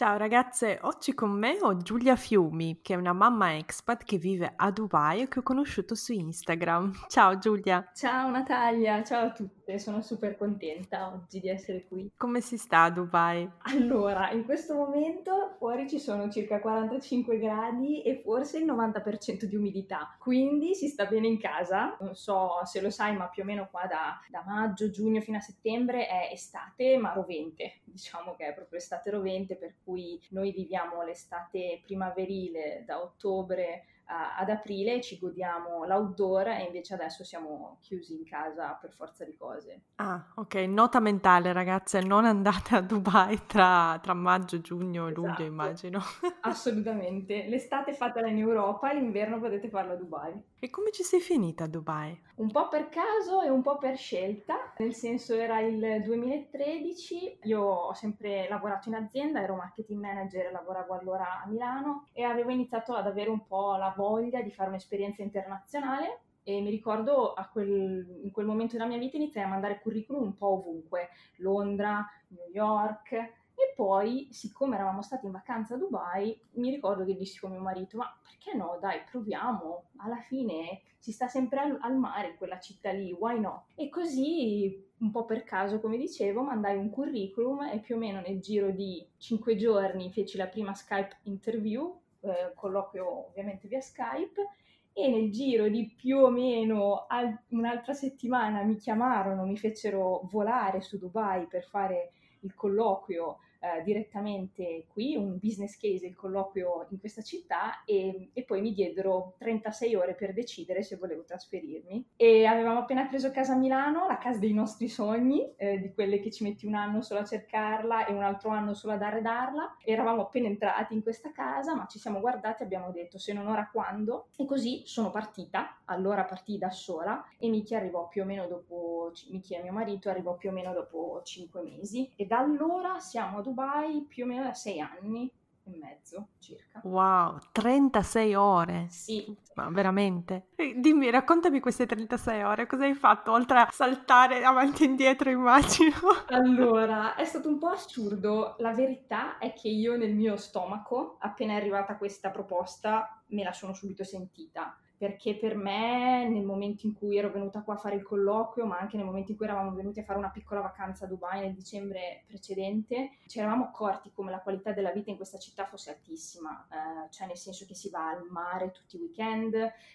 Ciao ragazze, oggi con me ho Giulia Fiumi, che è una mamma expat che vive a Dubai e che ho conosciuto su Instagram. Ciao Giulia. Ciao Natalia, ciao a tutte, sono super contenta oggi di essere qui. Come si sta a Dubai? Allora, in questo momento fuori ci sono circa 45 gradi e forse il 90% di umidità, quindi si sta bene in casa. Non so se lo sai, ma più o meno qua da, da maggio, giugno fino a settembre è estate ma rovente, diciamo che è proprio estate rovente per cui cui noi viviamo l'estate primaverile da ottobre ad aprile ci godiamo l'outdoor e invece adesso siamo chiusi in casa per forza di cose. Ah, ok, nota mentale ragazze, non andate a Dubai tra, tra maggio, giugno e esatto. luglio immagino. Assolutamente, l'estate fatela in Europa, l'inverno potete farlo a Dubai. E come ci sei finita a Dubai? Un po' per caso e un po' per scelta, nel senso era il 2013, io ho sempre lavorato in azienda, ero marketing manager, lavoravo allora a Milano e avevo iniziato ad avere un po' la voglia di fare un'esperienza internazionale. E mi ricordo quel, in quel momento della mia vita iniziai a mandare curriculum un po' ovunque, Londra, New York e poi siccome eravamo stati in vacanza a Dubai mi ricordo che dissi con mio marito ma perché no dai proviamo, alla fine si sta sempre al, al mare in quella città lì, why no? E così un po' per caso come dicevo mandai un curriculum e più o meno nel giro di 5 giorni feci la prima Skype interview eh, colloquio ovviamente via Skype e nel giro di più o meno al- un'altra settimana mi chiamarono, mi fecero volare su Dubai per fare il colloquio eh, direttamente qui, un business case, il colloquio in questa città e, e, poi mi diedero 36 ore per decidere se volevo trasferirmi. E avevamo appena preso casa a Milano, la casa dei nostri sogni, eh, di quelle che ci metti un anno solo a cercarla e un altro anno solo ad arredarla. Eravamo appena entrati in questa casa, ma ci siamo guardati e abbiamo detto se non ora quando. E così sono partita, allora partii da sola e Miki arrivò più o meno dopo, Miki e mio marito arrivò più o meno dopo 5 mesi e da allora siamo ad Dubai più o meno da sei anni e mezzo circa. Wow, 36 ore? Sì. Ma veramente? Dimmi, raccontami queste 36 ore, cosa hai fatto oltre a saltare avanti e indietro, immagino? Allora, è stato un po' assurdo. La verità è che io nel mio stomaco, appena è arrivata questa proposta, me la sono subito sentita perché per me nel momento in cui ero venuta qua a fare il colloquio, ma anche nel momento in cui eravamo venuti a fare una piccola vacanza a Dubai nel dicembre precedente, ci eravamo accorti come la qualità della vita in questa città fosse altissima, eh, cioè nel senso che si va al mare tutti i weekend,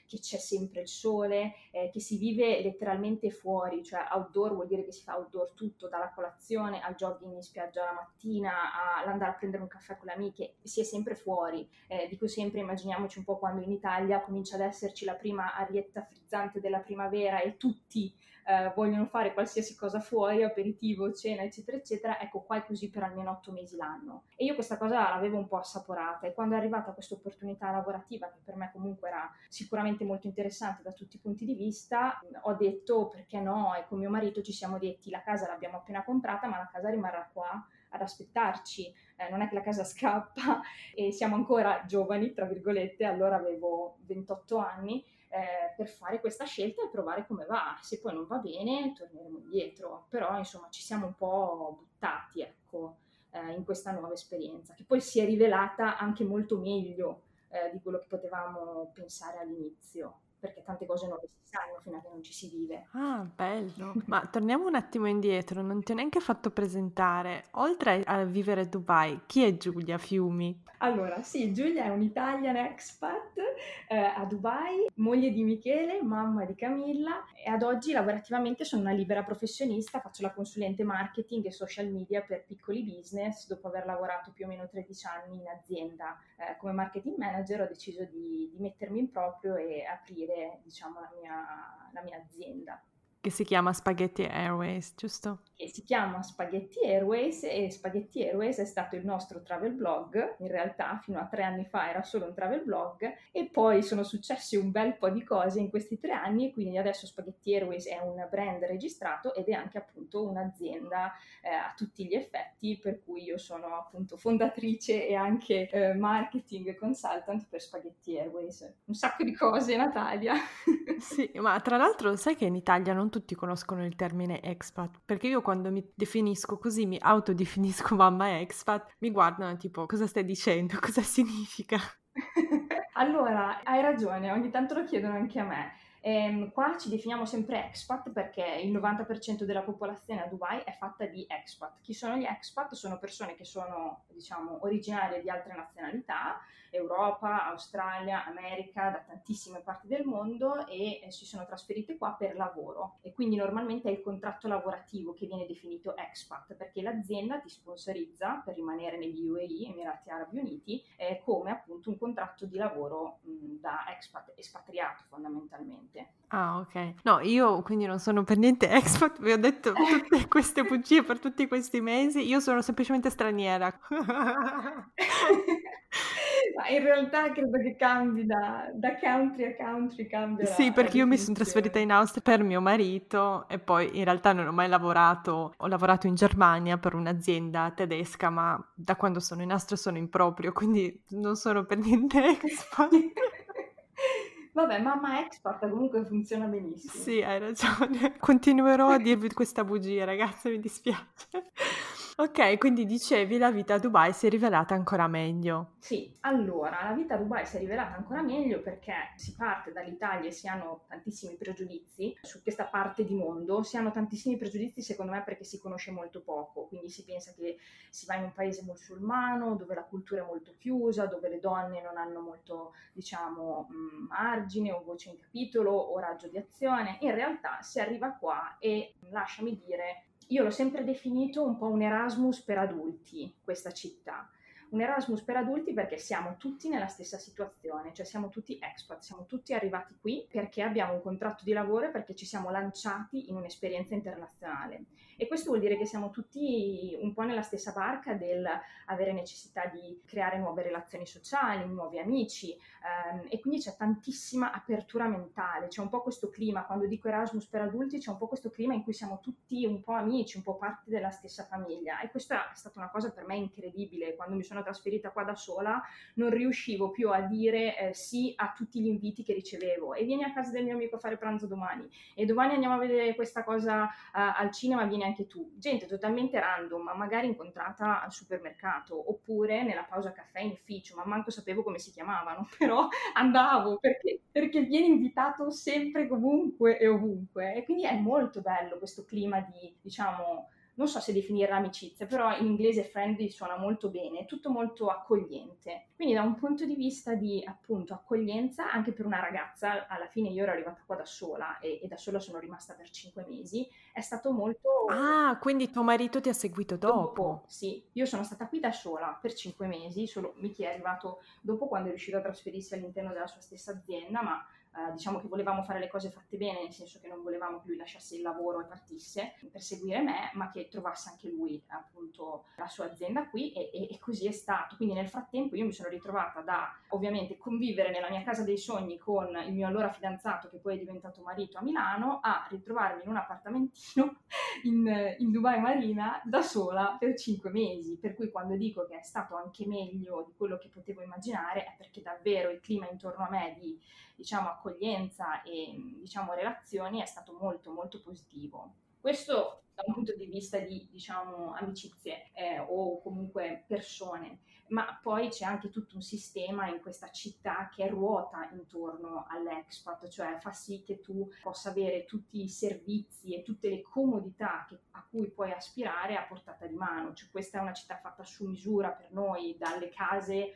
che c'è sempre il sole, eh, che si vive letteralmente fuori, cioè outdoor vuol dire che si fa outdoor tutto, dalla colazione al jogging in spiaggia la mattina, all'andare a prendere un caffè con le amiche, si è sempre fuori. Eh, dico sempre, immaginiamoci un po' quando in Italia comincia ad essere esserci la prima arietta frizzante della primavera e tutti eh, vogliono fare qualsiasi cosa fuori, aperitivo, cena, eccetera, eccetera, ecco qua è così per almeno otto mesi l'anno. E io questa cosa l'avevo un po' assaporata e quando è arrivata questa opportunità lavorativa, che per me comunque era sicuramente molto interessante da tutti i punti di vista, ho detto perché no e con mio marito ci siamo detti la casa l'abbiamo appena comprata ma la casa rimarrà qua ad aspettarci, eh, non è che la casa scappa e siamo ancora giovani, tra virgolette, allora avevo 28 anni, eh, per fare questa scelta e provare come va. Se poi non va bene, torneremo indietro, però insomma ci siamo un po' buttati, ecco, eh, in questa nuova esperienza, che poi si è rivelata anche molto meglio eh, di quello che potevamo pensare all'inizio perché tante cose non le si sanno fino a che non ci si vive. Ah, bello. Ma torniamo un attimo indietro, non ti ho neanche fatto presentare. Oltre a vivere a Dubai, chi è Giulia Fiumi? Allora, sì, Giulia è un'Italian expat eh, a Dubai, moglie di Michele, mamma di Camilla e ad oggi lavorativamente sono una libera professionista, faccio la consulente marketing e social media per piccoli business. Dopo aver lavorato più o meno 13 anni in azienda eh, come marketing manager ho deciso di, di mettermi in proprio e aprire diciamo, la, mia, la mia azienda. Che si chiama Spaghetti Airways, giusto? Che si chiama Spaghetti Airways e Spaghetti Airways è stato il nostro travel blog, in realtà fino a tre anni fa era solo un travel blog e poi sono successe un bel po' di cose in questi tre anni e quindi adesso Spaghetti Airways è un brand registrato ed è anche appunto un'azienda eh, a tutti gli effetti per cui io sono appunto fondatrice e anche eh, marketing consultant per Spaghetti Airways. Un sacco di cose Natalia. sì, ma tra l'altro sai che in Italia non tutti conoscono il termine expat, perché io quando mi definisco così, mi autodefinisco mamma expat, mi guardano tipo cosa stai dicendo, cosa significa? allora, hai ragione, ogni tanto lo chiedono anche a me. Ehm, qua ci definiamo sempre expat perché il 90% della popolazione a Dubai è fatta di expat. Chi sono gli expat? Sono persone che sono, diciamo, originarie di altre nazionalità, Europa, Australia, America, da tantissime parti del mondo e eh, si sono trasferite qua per lavoro. E quindi normalmente è il contratto lavorativo che viene definito expat perché l'azienda ti sponsorizza per rimanere negli UAE, Emirati Arabi Uniti, eh, come appunto un contratto di lavoro mh, da expat, espatriato fondamentalmente. Ah, ok. No, io quindi non sono per niente expat, vi ho detto tutte queste bugie per tutti questi mesi, io sono semplicemente straniera. Ma in realtà credo che cambi da, da country a country, cambia. Sì, perché io mi sono trasferita in Austria per mio marito e poi in realtà non ho mai lavorato, ho lavorato in Germania per un'azienda tedesca, ma da quando sono in Austria sono in proprio, quindi non sono per niente expat. Vabbè, mamma expert comunque funziona benissimo. Sì, hai ragione. Continuerò a dirvi questa bugia, ragazze, mi dispiace. Ok, quindi dicevi la vita a Dubai si è rivelata ancora meglio. Sì, allora, la vita a Dubai si è rivelata ancora meglio perché si parte dall'Italia e si hanno tantissimi pregiudizi su questa parte di mondo, si hanno tantissimi pregiudizi secondo me perché si conosce molto poco, quindi si pensa che si va in un paese musulmano dove la cultura è molto chiusa, dove le donne non hanno molto, diciamo, mm, margine o voce in capitolo o raggio di azione. In realtà si arriva qua e, lasciami dire, io l'ho sempre definito un po' un Erasmus per adulti, questa città. Un Erasmus per adulti perché siamo tutti nella stessa situazione, cioè siamo tutti expat, siamo tutti arrivati qui perché abbiamo un contratto di lavoro e perché ci siamo lanciati in un'esperienza internazionale. E questo vuol dire che siamo tutti un po' nella stessa barca del avere necessità di creare nuove relazioni sociali, nuovi amici ehm, e quindi c'è tantissima apertura mentale, c'è un po' questo clima, quando dico Erasmus per adulti c'è un po' questo clima in cui siamo tutti un po' amici, un po' parte della stessa famiglia e questa è stata una cosa per me incredibile, quando mi sono trasferita qua da sola non riuscivo più a dire eh, sì a tutti gli inviti che ricevevo e vieni a casa del mio amico a fare pranzo domani e domani andiamo a vedere questa cosa uh, al cinema, vieni anche tu. Gente totalmente random, ma magari incontrata al supermercato oppure nella pausa caffè in ufficio, ma manco sapevo come si chiamavano, però andavo perché, perché vieni invitato sempre, comunque e ovunque. E quindi è molto bello questo clima di, diciamo, non so se definire amicizia, però in inglese friendly suona molto bene, tutto molto accogliente. Quindi da un punto di vista di appunto accoglienza, anche per una ragazza, alla fine io ero arrivata qua da sola e, e da sola sono rimasta per cinque mesi, è stato molto... Ah, quindi tuo marito ti ha seguito dopo? dopo sì, io sono stata qui da sola per cinque mesi, solo Miki è arrivato dopo quando è riuscito a trasferirsi all'interno della sua stessa azienda, ma Uh, diciamo che volevamo fare le cose fatte bene, nel senso che non volevamo che lui lasciasse il lavoro e partisse per seguire me, ma che trovasse anche lui appunto la sua azienda qui e, e, e, così è stato. Quindi nel frattempo io mi sono ritrovata da ovviamente convivere nella mia casa dei sogni con il mio allora fidanzato che poi è diventato marito a Milano a ritrovarmi in un appartamentino in, in Dubai Marina da sola per cinque mesi. Per cui quando dico che è stato anche meglio di quello che potevo immaginare è perché davvero il clima intorno a me di diciamo, accoglienza e diciamo, relazioni è stato molto molto positivo. Questo da un punto di vista di diciamo, amicizie eh, o comunque persone ma poi c'è anche tutto un sistema in questa città che ruota intorno all'expat, cioè fa sì che tu possa avere tutti i servizi e tutte le comodità che, a cui puoi aspirare a portata di mano. Cioè, questa è una città fatta su misura per noi, dalle case eh,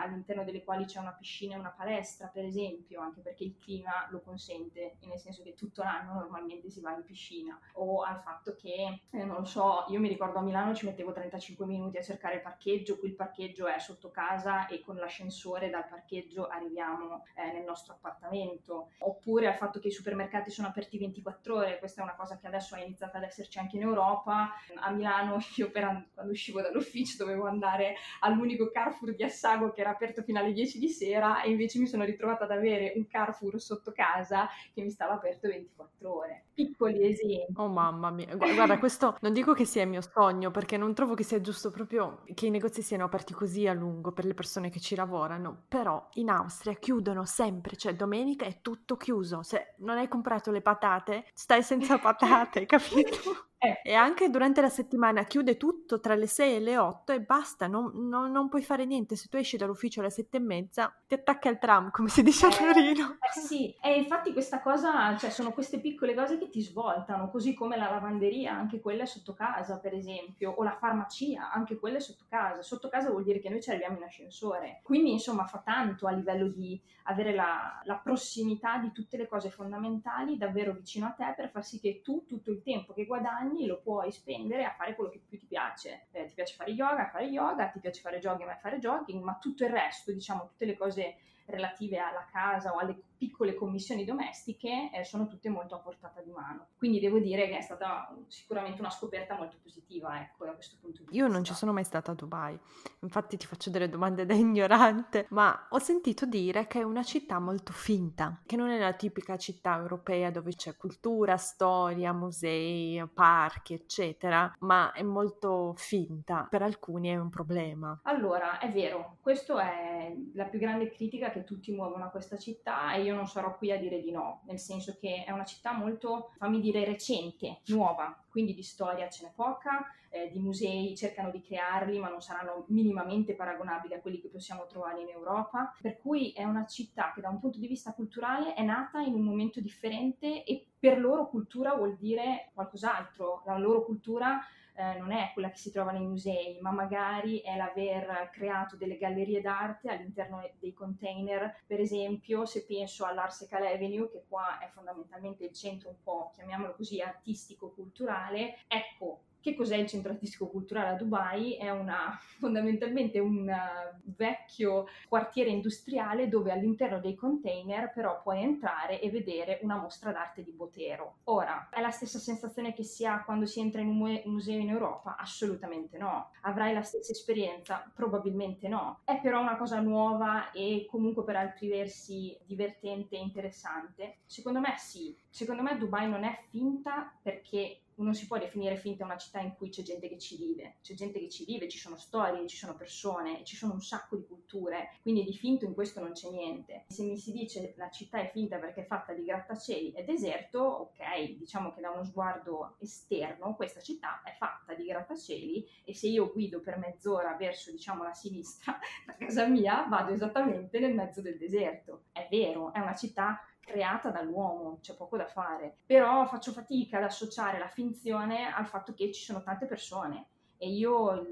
all'interno delle quali c'è una piscina e una palestra, per esempio, anche perché il clima lo consente, nel senso che tutto l'anno normalmente si va in piscina, o al fatto fatto che, eh, non lo so, io mi ricordo a Milano ci mettevo 35 minuti a cercare il parcheggio, qui il parcheggio è sotto casa e con l'ascensore dal parcheggio arriviamo eh, nel nostro appartamento. Oppure al fatto che i supermercati sono aperti 24 ore, questa è una cosa che adesso è iniziata ad esserci anche in Europa. A Milano io per, quando uscivo dall'ufficio dovevo andare all'unico Carrefour di Assago che era aperto fino alle 10 di sera e invece mi sono ritrovata ad avere un Carrefour sotto casa che mi stava aperto 24 ore. Piccoli esempi. Oh mamma mia, guarda, questo non dico che sia il mio sogno perché non trovo che sia giusto proprio che i negozi siano aperti così a lungo per le persone che ci lavorano, però in Austria chiudono sempre, cioè domenica è tutto chiuso, se non hai comprato le patate stai senza patate, capito? Eh. E anche durante la settimana chiude tutto tra le 6 e le 8 e basta, non, non, non, puoi fare niente. Se tu esci dall'ufficio alle 7 e mezza, ti attacca il tram, come si dice a eh, Torino. Eh, sì, e infatti questa cosa, cioè sono queste piccole cose che ti svoltano, così come la lavanderia, anche quella è sotto casa, per esempio, o la farmacia, anche quella è sotto casa. Sotto casa vuol dire che noi ci arriviamo in ascensore. Quindi, insomma, fa tanto a livello di avere la, la prossimità di tutte le cose fondamentali davvero vicino a te per far sì che tu tutto il tempo che guadagni guadagni lo puoi spendere a fare quello che più ti piace. Eh, ti piace fare yoga, fare yoga, ti piace fare jogging, fare jogging, ma tutto il resto, diciamo, tutte le cose relative alla casa o alle piccole commissioni domestiche eh, sono tutte molto a portata di mano. Quindi devo dire che è stata sicuramente una scoperta molto positiva, ecco, da questo punto di vista. Io non ci sono mai stata a Dubai, infatti ti faccio delle domande da ignorante, ma ho sentito dire che è una città molto finta, che non è la tipica città europea dove c'è cultura, storia, musei, parchi, eccetera, ma è molto finta. Per alcuni è un problema. Allora, è vero, questa è la più grande critica che tutti muovono a questa città e io non sarò qui a dire di no, nel senso che è una città molto, fammi dire, recente, nuova, quindi di storia ce n'è poca, eh, di musei cercano di crearli ma non saranno minimamente paragonabili a quelli che possiamo trovare in Europa, per cui è una città che da un punto di vista culturale è nata in un momento differente e per loro cultura vuol dire qualcos'altro, la loro cultura eh, non è quella che si trova nei musei, ma magari è l'aver creato delle gallerie d'arte all'interno dei container. Per esempio, se penso all'Arsecal Avenue, che qua è fondamentalmente il centro un po', chiamiamolo così, artistico-culturale, ecco, che cos'è il centro artistico culturale a Dubai? È una, fondamentalmente un uh, vecchio quartiere industriale dove all'interno dei container però puoi entrare e vedere una mostra d'arte di Botero. Ora, è la stessa sensazione che si ha quando si entra in un museo in Europa? Assolutamente no. Avrai la stessa esperienza? Probabilmente no. È però una cosa nuova e comunque per altri versi divertente e interessante? Secondo me sì. Secondo me Dubai non è finta perché non si può definire finta una città in cui c'è gente che ci vive, c'è gente che ci vive, ci sono storie, ci sono persone, ci sono un sacco di culture, quindi di finto in questo non c'è niente. Se mi si dice la città è finta perché è fatta di grattacieli e deserto, ok, diciamo che da uno sguardo esterno questa città è fatta di grattacieli e se io guido per mezz'ora verso diciamo la sinistra da casa mia vado esattamente nel mezzo del deserto. È vero, è una città creata dall'uomo, c'è poco da fare. Però faccio fatica ad associare la finzione al fatto che ci sono tante persone e io il,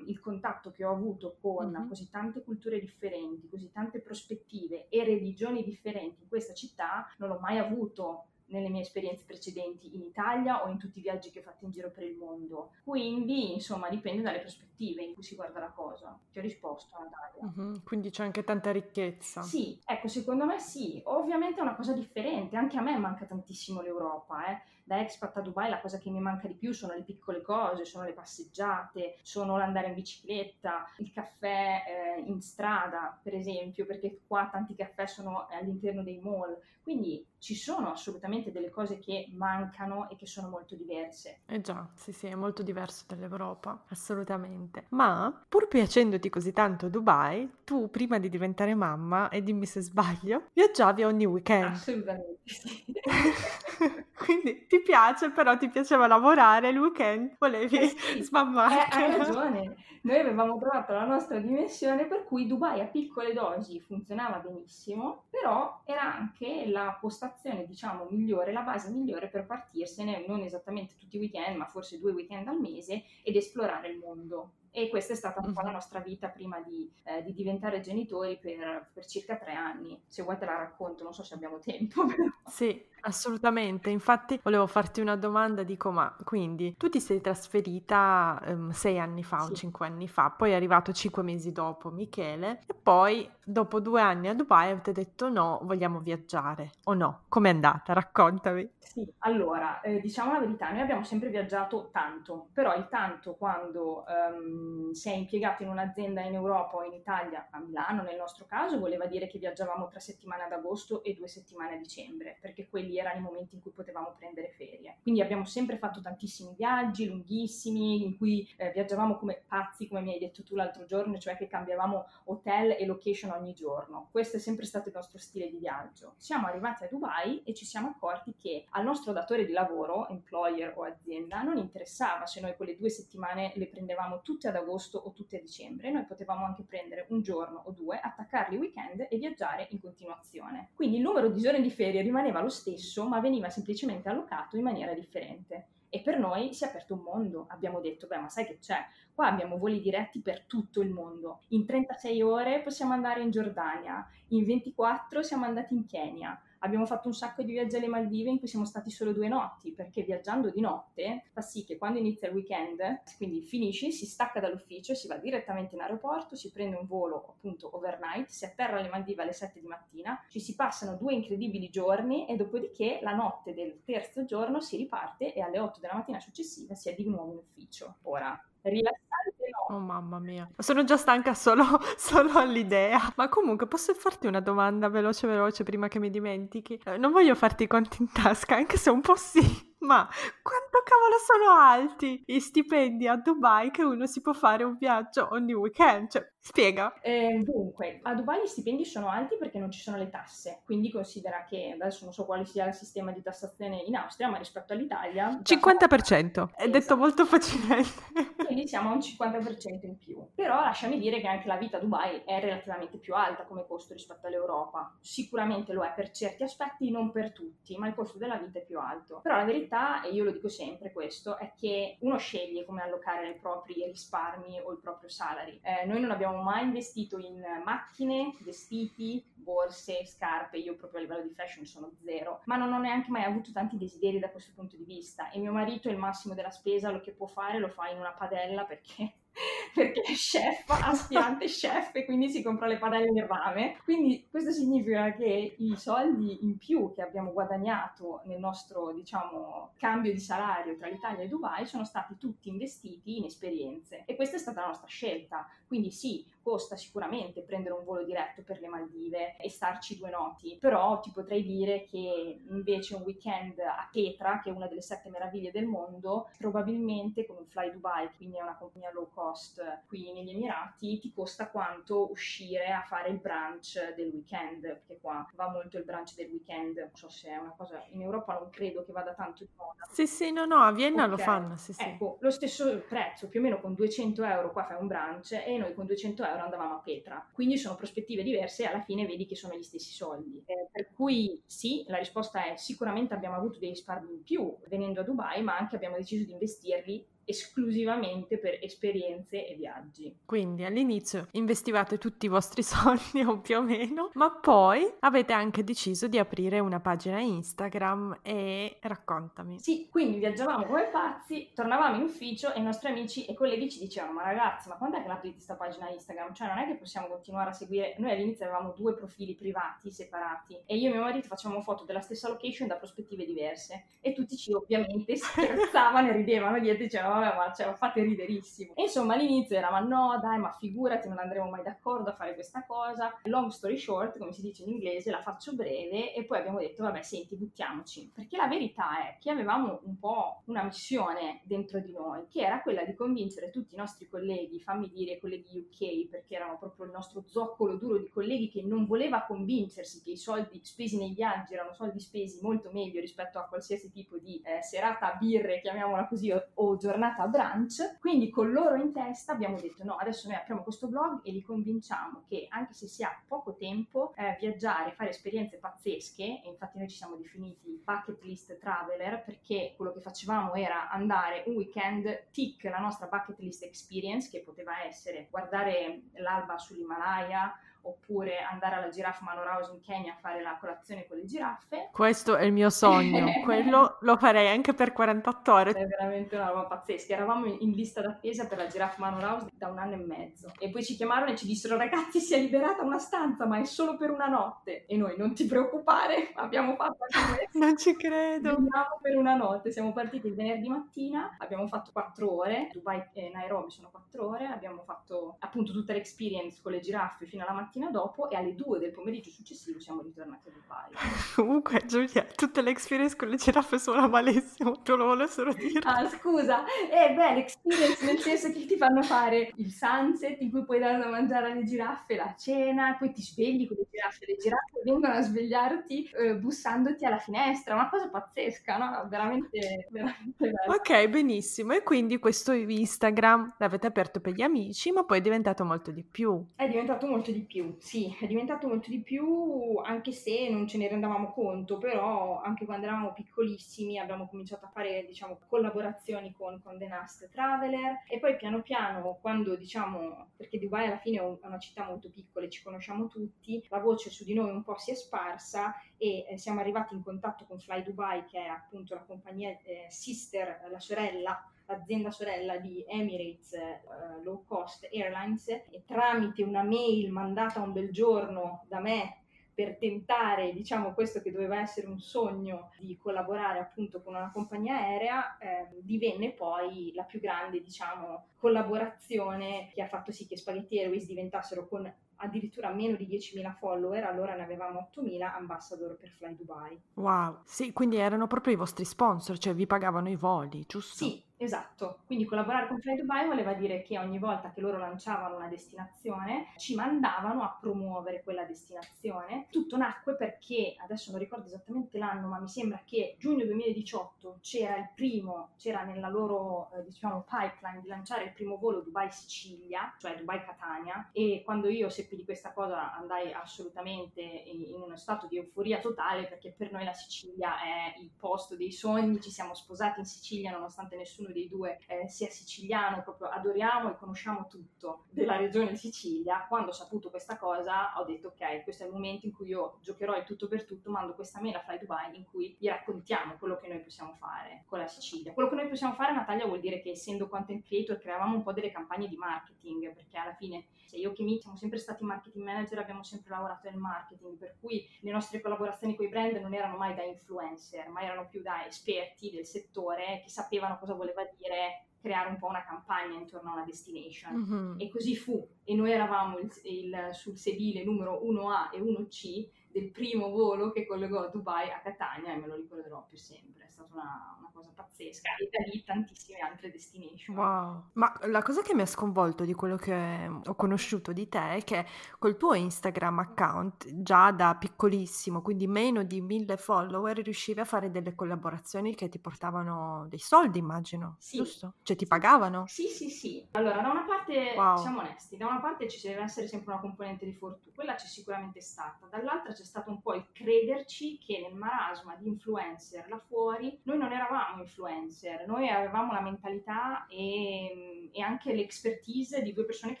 il contatto che ho avuto con mm-hmm. così tante culture differenti, così tante prospettive e religioni differenti in questa città non l'ho mai avuto nelle mie esperienze precedenti in Italia o in tutti i viaggi che ho fatto in giro per il mondo. Quindi, insomma, dipende dalle prospettive in cui si guarda la cosa. Ti ho risposto, Natalia. Uh-huh, quindi c'è anche tanta ricchezza. Sì, ecco, secondo me sì. Ovviamente è una cosa differente. Anche a me manca tantissimo l'Europa, eh. Da expat a Dubai la cosa che mi manca di più sono le piccole cose, sono le passeggiate, sono l'andare in bicicletta, il caffè eh, in strada, per esempio, perché qua tanti caffè sono all'interno dei mall. Quindi ci sono assolutamente delle cose che mancano e che sono molto diverse. Eh già, sì sì, è molto diverso dall'Europa, assolutamente. Ma pur piacendoti così tanto Dubai, tu prima di diventare mamma, e dimmi se sbaglio, viaggiavi ogni weekend. Assolutamente sì. Quindi ti piace, però ti piaceva lavorare il weekend, volevi eh sì, smammare. Eh, hai ragione, noi avevamo trovato la nostra dimensione per cui Dubai a piccole dosi funzionava benissimo, però era anche la postazione, diciamo, migliore, la base migliore per partirsene, non esattamente tutti i weekend, ma forse due weekend al mese, ed esplorare il mondo E questa è stata un po' la nostra vita prima di, eh, di diventare genitori per, per, circa tre anni. Se vuoi te la racconto, non so se abbiamo tempo. Però. Sì, assolutamente. Infatti volevo farti una domanda, dico ma quindi tu ti sei trasferita um, sei anni fa sì. o cinque anni fa, poi è arrivato cinque mesi dopo Michele e poi dopo due anni a Dubai avete detto no, vogliamo viaggiare o no? Com'è andata? Raccontami. Sì, allora, eh, diciamo la verità, noi abbiamo sempre viaggiato tanto, però il tanto quando um, si è impiegato in un'azienda in Europa o in Italia, a Milano nel nostro caso, voleva dire che viaggiavamo tre settimane ad agosto e due settimane a dicembre, perché quelli erano i momenti in cui potevamo prendere ferie. Quindi abbiamo sempre fatto tantissimi viaggi, lunghissimi, in cui eh, viaggiavamo come pazzi, come mi hai detto tu l'altro giorno, cioè che cambiavamo hotel e location ogni giorno. Questo è sempre stato il nostro stile di viaggio. Siamo arrivati a Dubai e ci siamo accorti che al nostro datore di lavoro, employer o azienda, non interessava se noi quelle due settimane le prendevamo tutte ad agosto o tutte a dicembre, noi potevamo anche prendere un giorno o due, attaccarli weekend e viaggiare in continuazione. Quindi il numero di giorni di ferie rimaneva lo stesso, ma veniva semplicemente allocato in maniera differente. E per noi si è aperto un mondo. Abbiamo detto, beh, ma sai che c'è? Qua abbiamo voli diretti per tutto il mondo. In 36 ore possiamo andare in Giordania, in 24 siamo andati in Kenya, Abbiamo fatto un sacco di viaggi alle Maldive in cui siamo stati solo due notti, perché viaggiando di notte fa sì che quando inizia il weekend, quindi finisci, si stacca dall'ufficio, si va direttamente in aeroporto, si prende un volo appunto overnight, si atterra alle Maldive alle 7 di mattina, ci si passano due incredibili giorni e dopodiché la notte del terzo giorno si riparte e alle 8 della mattina successiva si è di nuovo in ufficio. Ora, rilassante. Oh mamma mia, sono già stanca solo, solo all'idea. Ma comunque posso farti una domanda veloce veloce prima che mi dimentichi? Eh, non voglio farti i conti in tasca, anche se un po' sì. Ma quanto cavolo sono alti i stipendi a Dubai che uno si può fare un viaggio ogni weekend? Cioè, spiega. Eh, dunque, a Dubai gli stipendi sono alti perché non ci sono le tasse, quindi considera che adesso non so quale sia il sistema di tassazione in Austria, ma rispetto all'Italia... 50%, è detto esatto. molto facilmente. Quindi siamo a un 50% in più. Però lasciami dire che anche la vita a Dubai è relativamente più alta come costo rispetto all'Europa. Sicuramente lo è per certi aspetti, non per tutti, ma il costo della vita è più alto. Però la verità e io lo dico sempre questo, è che uno sceglie come allocare i propri risparmi o il proprio salary. Eh, noi non abbiamo mai investito in macchine, vestiti, borse, scarpe, io proprio a livello di fashion sono zero, ma non ho neanche mai avuto tanti desideri da questo punto di vista. E mio marito il massimo della spesa lo che può fare lo fa in una padella perché perché è chef, aspirante chef e quindi si compra le padelle in rame. Quindi questo significa che i soldi in più che abbiamo guadagnato nel nostro, diciamo, cambio di salario tra l'Italia e Dubai sono stati tutti investiti in esperienze e questa è stata la nostra scelta. Quindi sì, costa sicuramente prendere un volo diretto per le Maldive e starci due notti, però ti potrei dire che invece un weekend a Petra, che è una delle sette meraviglie del mondo, probabilmente con un Fly Dubai, quindi è una compagnia low cost qui negli Emirati, ti costa quanto uscire a fare il brunch del weekend, perché qua va molto il brunch del weekend, non so se è una cosa, in Europa non credo che vada tanto in moda. Sì, sì, no, no, a Vienna okay. lo fanno, sì, sì. Ecco, lo stesso prezzo, più o meno con 200 euro qua fai un brunch e noi con 200 euro euro andavamo a Petra. Quindi sono prospettive diverse e alla fine vedi che sono gli stessi soldi. Eh, per cui sì, la risposta è sicuramente abbiamo avuto dei risparmi in più venendo a Dubai, ma anche abbiamo deciso di investirli esclusivamente per esperienze e viaggi. Quindi all'inizio investivate tutti i vostri soldi o più o meno, ma poi avete anche deciso di aprire una pagina Instagram e raccontami. Sì, quindi viaggiavamo come pazzi, tornavamo in ufficio e i nostri amici e colleghi ci dicevano ma ragazzi ma quando è che aprite questa pagina Instagram? Cioè non è che possiamo continuare a seguire, noi all'inizio avevamo due profili privati separati e io e mio marito facevamo foto della stessa location da prospettive diverse e tutti ci ovviamente scherzavano e ridevano dietro e dicevano vabbè, ma cioè, fate riderissimo. E insomma, all'inizio era, ma no, dai, ma figurati, non andremo mai d'accordo a fare questa cosa. Long story short, come si dice in inglese, la faccio breve e poi abbiamo detto, vabbè, senti, buttiamoci. Perché la verità è che avevamo un po' una missione dentro di noi, che era quella di convincere tutti i nostri colleghi, fammi dire colleghi UK, perché erano proprio il nostro zoccolo duro di colleghi che non voleva convincersi che i soldi spesi nei viaggi erano soldi spesi molto meglio rispetto a qualsiasi tipo di eh, serata birre, chiamiamola così, o, o giornata giornata a brunch, quindi con loro in testa abbiamo detto no, adesso noi apriamo questo blog e li convinciamo che anche se si ha poco tempo, eh, viaggiare, fare esperienze pazzesche, e infatti noi ci siamo definiti bucket list traveler perché quello che facevamo era andare un weekend, tick la nostra bucket list experience che poteva essere guardare l'alba sull'Himalaya, oppure andare alla Giraffe Manor House in Kenya a fare la colazione con le giraffe. Questo è il mio sogno, quello lo farei anche per 48 ore. È veramente una roba pazzesca. Eravamo in lista d'attesa per la Giraffe Manor House da un anno e mezzo e poi ci chiamarono e ci dissero ragazzi si è liberata una stanza ma è solo per una notte e noi non ti preoccupare abbiamo fatto anche Non ci credo. Veniamo per una notte, siamo partiti il venerdì mattina, abbiamo fatto 4 ore, Dubai e Nairobi sono 4 ore, abbiamo fatto appunto tutta l'experience con le giraffe fino alla mattina mattina dopo e alle 2 del pomeriggio successivo siamo ritornati a Dubai. Comunque Giulia, tutte le experience con le giraffe suona malissimo, te lo volevo solo dire. Ah scusa, eh beh l'experience nel senso che ti fanno fare il sunset in cui puoi dare da mangiare alle giraffe, la cena, poi ti svegli con le giraffe, le giraffe vengono a svegliarti eh, bussandoti alla finestra, una cosa pazzesca, no? Veramente, veramente bello. Ok, benissimo, e quindi questo Instagram l'avete aperto per gli amici, ma poi è diventato molto di più. È diventato molto di più sì, è diventato molto di più, anche se non ce ne rendavamo conto, però anche quando eravamo piccolissimi abbiamo cominciato a fare, diciamo, collaborazioni con, con The Nast Traveler. E poi piano piano, quando, diciamo, perché Dubai alla fine è una città molto piccola e ci conosciamo tutti, la voce su di noi un po' si è sparsa e eh, siamo arrivati in contatto con Fly Dubai, che è appunto la compagnia eh, sister, la sorella l'azienda sorella di Emirates uh, Low Cost Airlines e tramite una mail mandata un bel giorno da me per tentare, diciamo, questo che doveva essere un sogno di collaborare appunto con una compagnia aerea, eh, divenne poi la più grande, diciamo, collaborazione che ha fatto sì che Spaghetti Airways diventassero con addirittura meno di 10.000 follower, allora ne avevamo 8.000 ambassador per Fly Dubai. Wow, sì, quindi erano proprio i vostri sponsor, cioè vi pagavano i voli, giusto? Sì, Esatto, quindi collaborare con Fly Dubai voleva dire che ogni volta che loro lanciavano una destinazione ci mandavano a promuovere quella destinazione. Tutto nacque perché, adesso non ricordo esattamente l'anno, ma mi sembra che giugno 2018 c'era il primo, c'era nella loro eh, diciamo pipeline di lanciare il primo volo Dubai-Sicilia, cioè Dubai-Catania e quando io seppi di questa cosa andai assolutamente in uno stato di euforia totale perché per noi la Sicilia è il posto dei sogni, ci siamo sposati in Sicilia nonostante nessuno nessuno dei due eh, sia siciliano, proprio adoriamo e conosciamo tutto della regione Sicilia. Quando ho saputo questa cosa ho detto ok, questo è il momento in cui io giocherò il tutto per tutto, mando questa mail a Fly Dubai in cui gli raccontiamo quello che noi possiamo fare con la Sicilia. Quello che noi possiamo fare Natalia vuol dire che essendo content creator creavamo un po' delle campagne di marketing perché alla fine cioè io che mi siamo sempre stati marketing manager, abbiamo sempre lavorato nel marketing, per cui le nostre collaborazioni con i brand non erano mai da influencer, ma erano più da esperti del settore che sapevano cosa voleva dire creare un po' una campagna intorno a una destination. Mm-hmm. E così fu. E noi eravamo il, il, sul sedile numero 1A e 1C del primo volo che collegò Dubai a Catania e me lo ricorderò per sempre. Stata una, una cosa pazzesca e da lì tantissime altre destination. Wow, ma la cosa che mi ha sconvolto di quello che ho conosciuto di te è che col tuo Instagram account, già da piccolissimo, quindi meno di mille follower, riuscivi a fare delle collaborazioni che ti portavano dei soldi, immagino, sì. giusto? Cioè ti pagavano? Sì, sì, sì. Allora, da una parte, wow. siamo onesti, da una parte ci deve essere sempre una componente di fortuna, quella c'è sicuramente stata, dall'altra c'è stato un po' il crederci che nel marasma di influencer là fuori noi non eravamo influencer, noi avevamo la mentalità e, e anche l'expertise di due persone che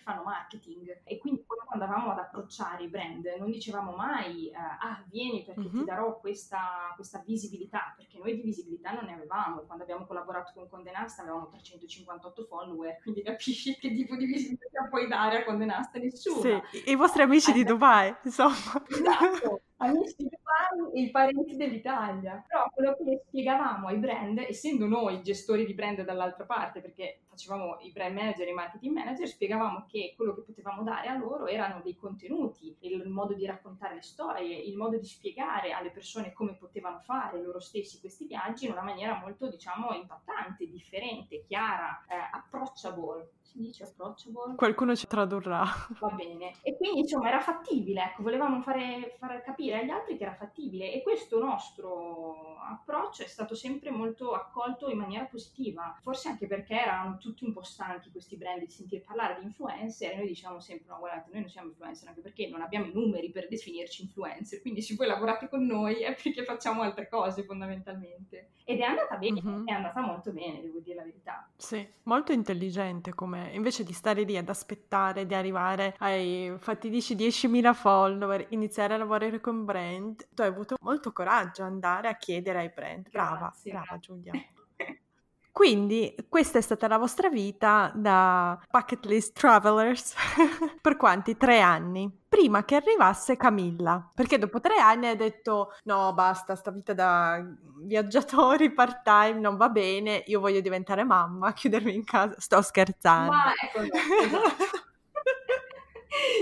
fanno marketing e quindi quando andavamo ad approcciare i brand non dicevamo mai eh, ah vieni perché mm-hmm. ti mhm. darò questa, questa, visibilità perché noi di visibilità non ne avevamo quando abbiamo collaborato con Condé Nast avevamo 358 follower quindi capisci che tipo di visibilità puoi dare a Condé Nast nessuno sì, i vostri amici di Dubai insomma esatto amici Dubai e i parenti dell'Italia. Però quello che spiegavamo ai brand, essendo noi gestori di brand dall'altra parte, perché facevamo i brand manager e i marketing manager, spiegavamo che quello che potevamo dare a loro erano dei contenuti, il modo di raccontare le storie, il modo di spiegare alle persone come potevano fare loro stessi questi viaggi in una maniera molto, diciamo, impattante, differente, chiara, eh, approachable si dice approachable? Qualcuno ci tradurrà. Va bene. E quindi insomma era fattibile, ecco, volevamo fare, far capire agli altri che era fattibile. E questo nostro approccio è stato sempre molto accolto in maniera positiva, forse anche perché erano tutti un po' stanchi questi brand di sentire parlare di influencer. E noi diciamo sempre no guardate noi non siamo influencer anche perché non abbiamo i numeri per definirci influencer, quindi se voi lavorate con noi è perché facciamo altre cose fondamentalmente. Ed è andata bene, mm-hmm. è andata molto bene devo dire la verità. Sì, molto intelligente come invece di stare lì ad aspettare di arrivare ai fatidici 10.000 follower, iniziare a lavorare con brand, tu hai avuto molto coraggio andare a chiedere ai brand. Brava, grazie, brava. Giulia. Quindi questa è stata la vostra vita da bucket list travelers per quanti? Tre anni. Prima che arrivasse Camilla, perché dopo tre anni hai detto no basta, sta vita da viaggiatori part time non va bene, io voglio diventare mamma, chiudermi in casa, sto scherzando. Ma ecco, esatto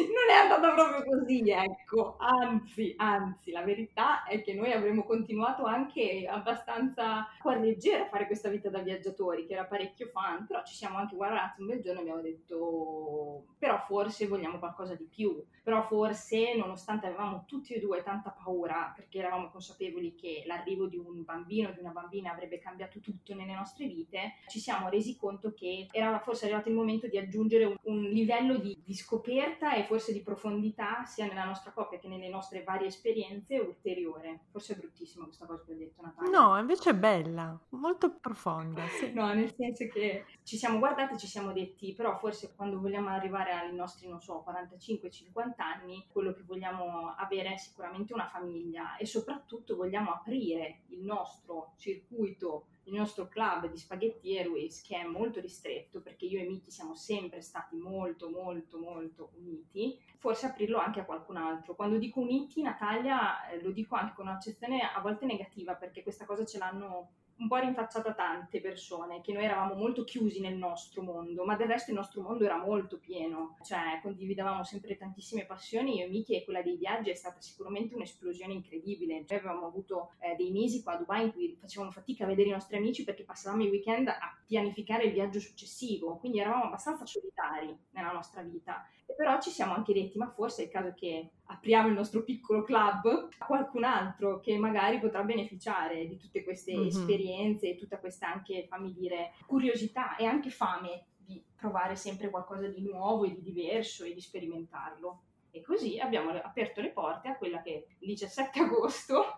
non è andata proprio così, ecco. Anzi, anzi, la verità è che noi avremmo continuato anche abbastanza a leggera a fare questa vita da viaggiatori, che era parecchio fan, però ci siamo anche guardati un bel giorno e abbiamo detto, però forse vogliamo qualcosa di più, però forse nonostante avevamo tutti e due tanta paura, perché eravamo consapevoli che l'arrivo di un bambino di una bambina avrebbe cambiato tutto nelle nostre vite, ci siamo resi conto che era forse arrivato il momento di aggiungere un, un livello di, di scoperta scoperta e forse di profondità sia nella nostra coppia che nelle nostre varie esperienze ulteriore. Forse è bruttissima questa cosa che ho detto Natalia. No, invece è bella, molto profonda. Sì. no, nel senso che ci siamo guardati e ci siamo detti, però forse quando vogliamo arrivare ai nostri, non so, 45-50 anni, quello che vogliamo avere è sicuramente una famiglia e soprattutto vogliamo aprire il nostro circuito il nostro club di Spaghetti Airways che è molto ristretto perché io e Miki siamo sempre stati molto molto molto uniti, forse aprirlo anche a qualcun altro. Quando dico uniti, Natalia, eh, lo dico anche con un'accezione a volte negativa perché questa cosa ce l'hanno un po' rinfacciata tante persone, che noi eravamo molto chiusi nel nostro mondo, ma del resto il nostro mondo era molto pieno, cioè condividevamo sempre tantissime passioni, io e Miki e quella dei viaggi è stata sicuramente un'esplosione incredibile, cioè, avevamo avuto eh, dei mesi qua a Dubai in cui facevamo fatica a vedere i nostri amici perché passavamo i weekend a pianificare il viaggio successivo, quindi eravamo abbastanza solitari nella nostra vita, e però ci siamo anche detti, ma forse è il caso che apriamo il nostro piccolo club a qualcun altro che magari potrà beneficiare di tutte queste mm-hmm. esperienze e tutta questa anche, fammi dire, curiosità e anche fame di provare sempre qualcosa di nuovo e di diverso e di sperimentarlo. E così abbiamo aperto le porte a quella che il 17 agosto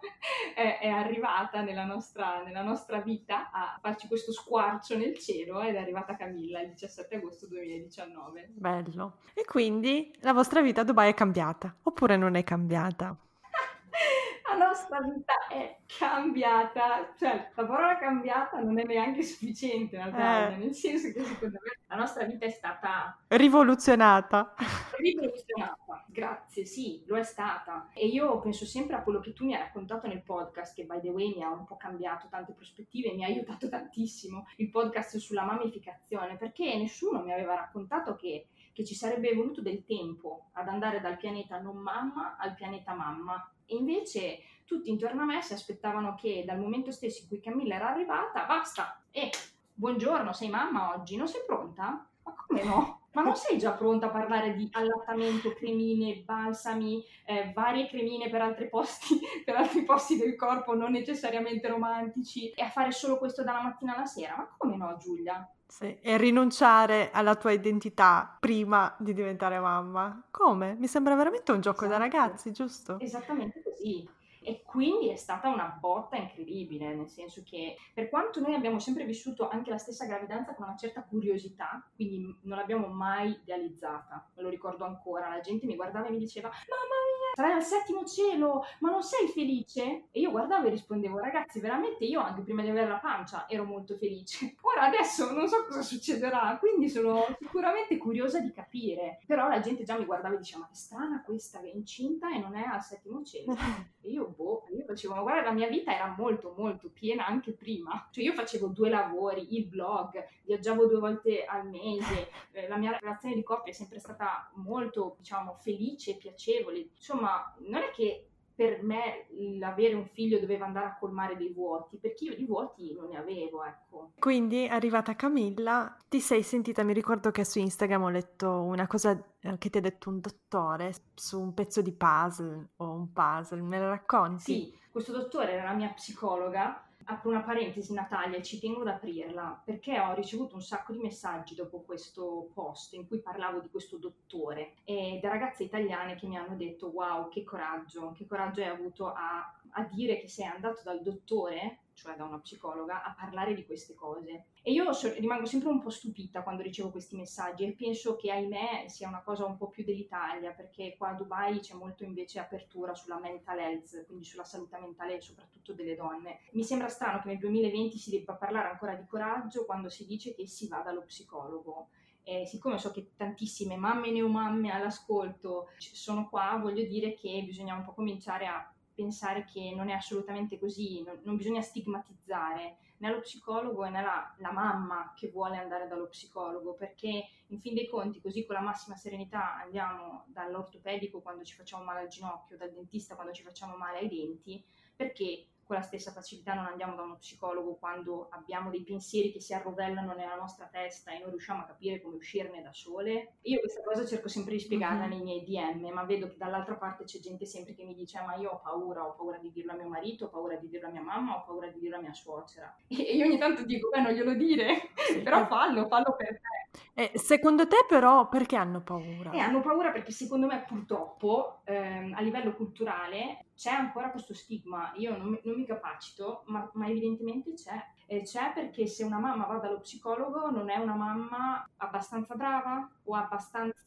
è, è arrivata nella nostra, nella nostra, vita a farci questo squarcio nel cielo ed è arrivata Camilla il 17 agosto 2019. Bello. E quindi la vostra vita a Dubai è cambiata oppure non è cambiata? La nostra vita è cambiata, cioè la parola cambiata non è neanche sufficiente Natalia, eh. nel senso che secondo me la nostra vita è stata rivoluzionata. Rivoluzionata, grazie, sì, lo è stata. E io penso sempre a quello che tu mi hai raccontato nel podcast, che by the way mi ha un po' cambiato tante prospettive, mi ha aiutato tantissimo, il podcast sulla mamificazione, perché nessuno mi aveva raccontato che che ci sarebbe voluto del tempo ad andare dal pianeta non mamma al pianeta mamma. E invece tutti intorno a me si aspettavano che dal momento stesso in cui Camilla era arrivata, basta, e eh, buongiorno, sei mamma oggi, non sei pronta? Ma come no? Ma non sei già pronta a parlare di allattamento, cremine, balsami, eh, varie cremine per altri, posti, per altri posti del corpo non necessariamente romantici e a fare solo questo dalla mattina alla sera? Ma come no, Giulia? Sì, e rinunciare alla tua identità prima di diventare mamma. Come? Mi sembra veramente un gioco esatto. da ragazzi, giusto? Esattamente così. E quindi è stata una botta incredibile, nel senso che per quanto noi abbiamo sempre vissuto anche la stessa gravidanza con una certa curiosità, quindi non l'abbiamo mai idealizzata, me lo ricordo ancora, la gente mi guardava e mi diceva mamma mia, sarai al settimo cielo, ma non sei felice? E io guardavo e rispondevo ragazzi, veramente io anche prima di avere la pancia ero molto felice. Ora adesso non so cosa succederà, quindi sono sicuramente curiosa di capire, però la gente già mi guardava e diceva ma che strana questa che è incinta e non è al settimo cielo. E io boh, io facevo, guarda, la mia vita era molto, molto piena anche prima. Cioè io facevo due lavori, il blog, viaggiavo due volte al mese, eh, la mia relazione di coppia è sempre stata molto, diciamo, felice e piacevole. Insomma, non è che per me l'avere un figlio doveva andare a colmare dei vuoti, perché io di vuoti non ne avevo, ecco. Quindi, arrivata Camilla, ti sei sentita, mi ricordo che su Instagram ho letto una cosa eh, che ti ha detto un dottore su un pezzo di puzzle o un puzzle, me la racconti? Sì, questo dottore era la mia psicologa apro una parentesi Natalia, ci tengo ad aprirla perché ho ricevuto un sacco di messaggi dopo questo post in cui parlavo di questo dottore e da ragazze italiane che mi hanno detto wow che coraggio, che coraggio hai avuto a, a dire che sei andato dal dottore cioè da una psicologa, a parlare di queste cose. E io so, rimango sempre un po' stupita quando ricevo questi messaggi e penso che ahimè sia una cosa un po' più dell'Italia, perché qua a Dubai c'è molto invece apertura sulla mental health, quindi sulla salute mentale soprattutto delle donne. Mi sembra strano che nel 2020 si debba parlare ancora di coraggio quando si dice che si va dallo psicologo. E siccome so che tantissime mamme neomamme all'ascolto sono qua, voglio dire che bisogna un po' cominciare a pensare che non è assolutamente così, non, non bisogna stigmatizzare né lo psicologo né la, la, mamma che vuole andare dallo psicologo, perché in fin dei conti così con la massima serenità andiamo dall'ortopedico quando ci facciamo male al ginocchio, dal dentista quando ci facciamo male ai denti, perché con la stessa facilità non andiamo da uno psicologo quando abbiamo dei pensieri che si arrovellano nella nostra testa e non riusciamo a capire come uscirne da sole. Io questa cosa cerco sempre di spiegarla mm-hmm. nei miei DM, ma vedo che dall'altra parte c'è gente sempre che mi dice: ah, Ma io ho paura, ho paura di dirlo a mio marito, ho paura di dirlo a mia mamma, ho paura di dirlo a mia suocera. E io ogni tanto dico: Beh, non glielo dire, però fallo, fallo per te. Eh, secondo te, però, perché hanno paura? Eh, hanno paura perché secondo me, purtroppo, ehm, a livello culturale c'è ancora questo stigma. Io non, non mi capacito, ma, ma evidentemente c'è. E c'è perché se una mamma va dallo psicologo non è una mamma abbastanza brava o abbastanza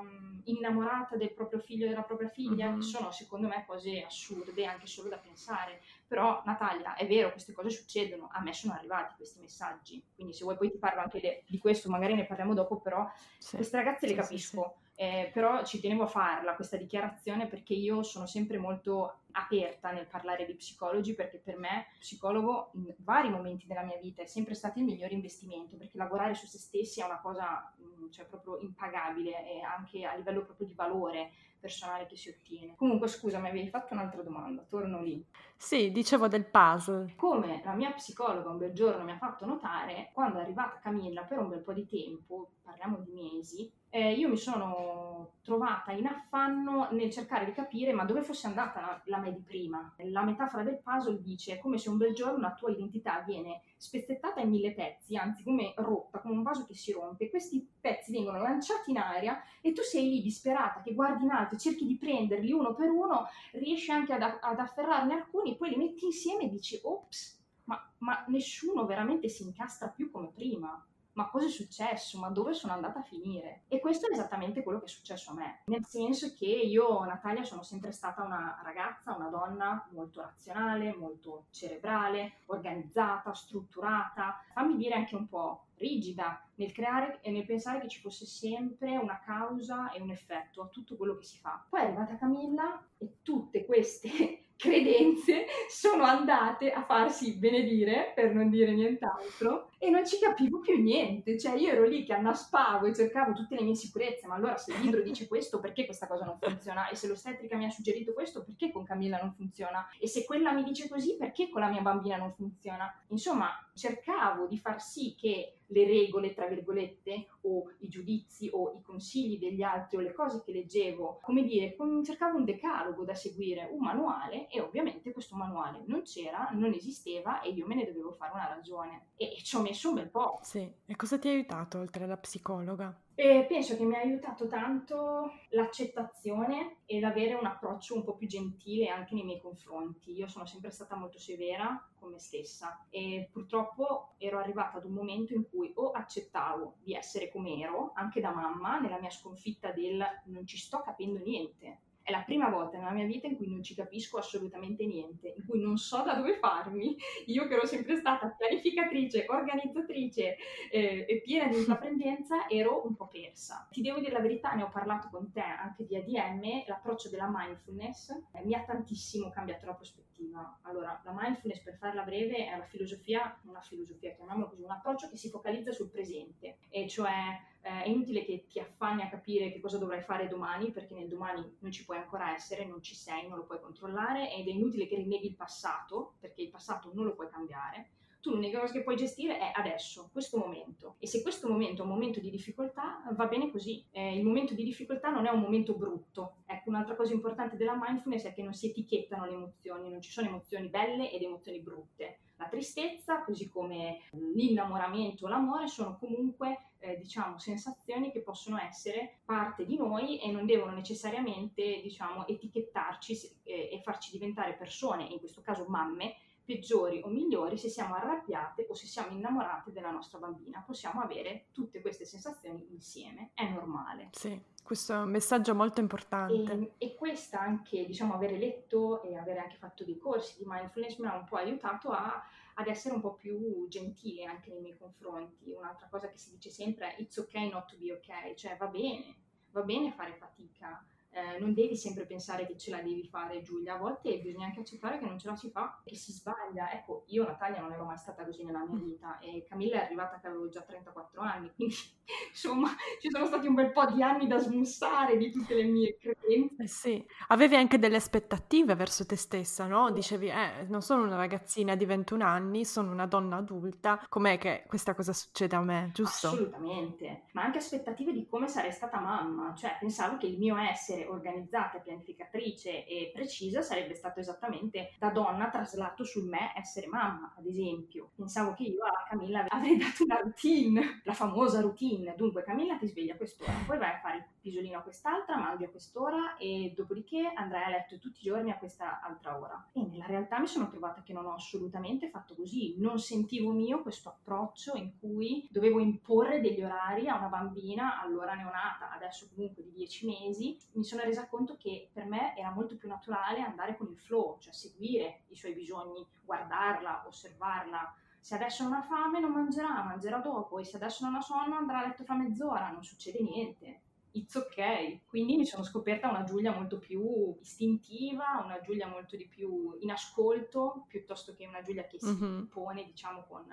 um, innamorata del proprio figlio o della propria figlia, mm-hmm. che sono secondo me cose assurde anche solo da pensare. Però Natalia, è vero, queste cose succedono, a me sono arrivati questi messaggi, quindi se vuoi poi ti parlo anche de- di questo, magari ne parliamo dopo, però sì. queste ragazze le capisco. Sì, sì. Eh, però ci tenevo a farla questa dichiarazione perché io sono sempre molto aperta nel parlare di psicologi perché per me psicologo in vari momenti della mia vita è sempre stato il migliore investimento perché lavorare su se stessi è una cosa mm, cioè, proprio impagabile e anche a livello proprio di valore personale che si ottiene. Comunque scusa, mi avevi fatto un'altra domanda, torno lì. Sì, dicevo del puzzle. Come la mia psicologa un bel giorno mi ha fatto notare, quando è arrivata Camilla per un bel po' di tempo, parliamo di mesi, eh, io mi sono trovata in affanno nel cercare di capire ma dove fosse andata la, la me di prima. La metafora del puzzle dice come se un bel giorno la tua identità viene spezzettata in mille pezzi, anzi come rotta, come un vaso che si rompe. Questi pezzi vengono lanciati in aria e tu sei lì disperata che guardi in alto e cerchi di prenderli uno per uno, riesci anche ad, ad afferrarne alcuni, poi li metti insieme e dici ops, ma, ma nessuno veramente si incastra più come prima ma cosa è successo? Ma dove sono andata a finire? E questo è esattamente quello che è successo a me, nel senso che io, Natalia, sono sempre stata una ragazza, una donna molto razionale, molto cerebrale, organizzata, strutturata, fammi dire anche un po' rigida nel creare e nel pensare che ci fosse sempre una causa e un effetto a tutto quello che si fa. Poi è arrivata Camilla e tutte queste credenze sono andate a farsi benedire, per non dire nient'altro, e non ci capivo più niente. Cioè, io ero lì che annaspavo e cercavo tutte le mie sicurezze, ma allora se il libro dice questo, perché questa cosa non funziona? E se l'ostetrica mi ha suggerito questo, perché con Camilla non funziona? E se quella mi dice così, perché con la mia bambina non funziona? Insomma, cercavo di far sì che le regole, tra virgolette, o i giudizi o i consigli degli altri o le cose che leggevo, come dire, cercavo un decalogo da seguire, un manuale e ovviamente questo manuale non c'era, non esisteva e io me ne dovevo fare una ragione e, ci ho messo un bel po'. Sì, e cosa ti ha aiutato oltre alla psicologa? E penso che mi ha aiutato tanto l'accettazione ed avere un approccio un po' più gentile anche nei miei confronti. Io sono sempre stata molto severa con me stessa e purtroppo ero arrivata ad un momento in cui o accettavo di essere come ero, anche da mamma, nella mia sconfitta del non ci sto capendo niente, è la prima volta nella mia vita in cui non ci capisco assolutamente niente, in cui non so da dove farmi. Io che ero sempre stata pianificatrice, organizzatrice eh, e piena di intraprendenza, ero un po' persa. Ti devo dire la verità, ne ho parlato con te anche di ADM, l'approccio della mindfulness eh, mi ha tantissimo cambiato la prospettiva. Allora, la mindfulness, per farla breve, è una filosofia, una filosofia, chiamiamola così, un approccio che si focalizza sul presente, e cioè eh, è inutile che ti affanni a capire che cosa dovrai fare domani, perché nel domani non ci puoi ancora essere, non ci sei, non lo puoi controllare ed è inutile che rinneghi il passato, perché il passato non lo puoi cambiare. Tu l'unica cosa che puoi gestire è adesso, questo momento. E se questo momento è un momento di difficoltà, va bene così. Eh, il momento di difficoltà non è un momento brutto. Ecco, un'altra cosa importante della mindfulness è che non si etichettano le emozioni, non ci sono emozioni belle ed emozioni brutte la tristezza, così come l'innamoramento o l'amore, sono comunque eh, diciamo sensazioni che possono essere parte di noi e non devono necessariamente diciamo etichettarci e, e farci diventare persone, in questo caso mamme, peggiori o migliori se siamo arrabbiate o se siamo innamorate della nostra bambina. Possiamo avere tutte queste sensazioni insieme, è normale. Sì, questo è un messaggio molto importante. E, e questa anche, diciamo, avere letto e avere anche fatto dei corsi di mindfulness mi ha un po' aiutato a, ad essere un po' più gentile anche nei miei confronti. Un'altra cosa che si dice sempre è it's okay not to be okay, cioè va bene, va bene fare fatica, eh, non devi sempre pensare che ce la devi fare Giulia, a volte bisogna anche accettare che non ce la si fa, che si sbaglia. Ecco, io Natalia non ero mai stata così nella mia vita e Camilla è arrivata che avevo già 34 anni, quindi insomma ci sono stati un bel po' di anni da smussare di tutte le mie credenze. Eh sì, avevi anche delle aspettative verso te stessa, no? Dicevi, eh, non sono una ragazzina di 21 anni, sono una donna adulta, com'è che questa cosa succede a me, giusto? Assolutamente, ma anche aspettative di come sarei stata mamma, cioè pensavo che il mio essere organizzata, pianificatrice e precisa sarebbe stato esattamente da donna traslato sul me essere mamma, ad esempio. Pensavo che io a Camilla avrei dato una routine, la famosa routine. Dunque Camilla ti sveglia a quest'ora, poi vai a fare il pisolino a quest'altra, mangi a quest'ora e dopodiché andrai a letto tutti i giorni a questa altra ora. E nella realtà mi sono trovata che non ho assolutamente fatto così, non sentivo mio questo approccio in cui dovevo imporre degli orari a una bambina allora neonata, adesso comunque di 10 mesi, mi sono resa conto che per me era molto più naturale andare con il flow, cioè seguire i suoi bisogni, guardarla, osservarla. Se adesso non ha fame non mangerà, mangerà dopo e se adesso non ha sonno andrà a letto fra mezz'ora, non succede niente. It's ok. Quindi mi sono scoperta una Giulia molto più istintiva, una Giulia molto di più in ascolto, piuttosto che una Giulia che si mm-hmm. pone, diciamo, con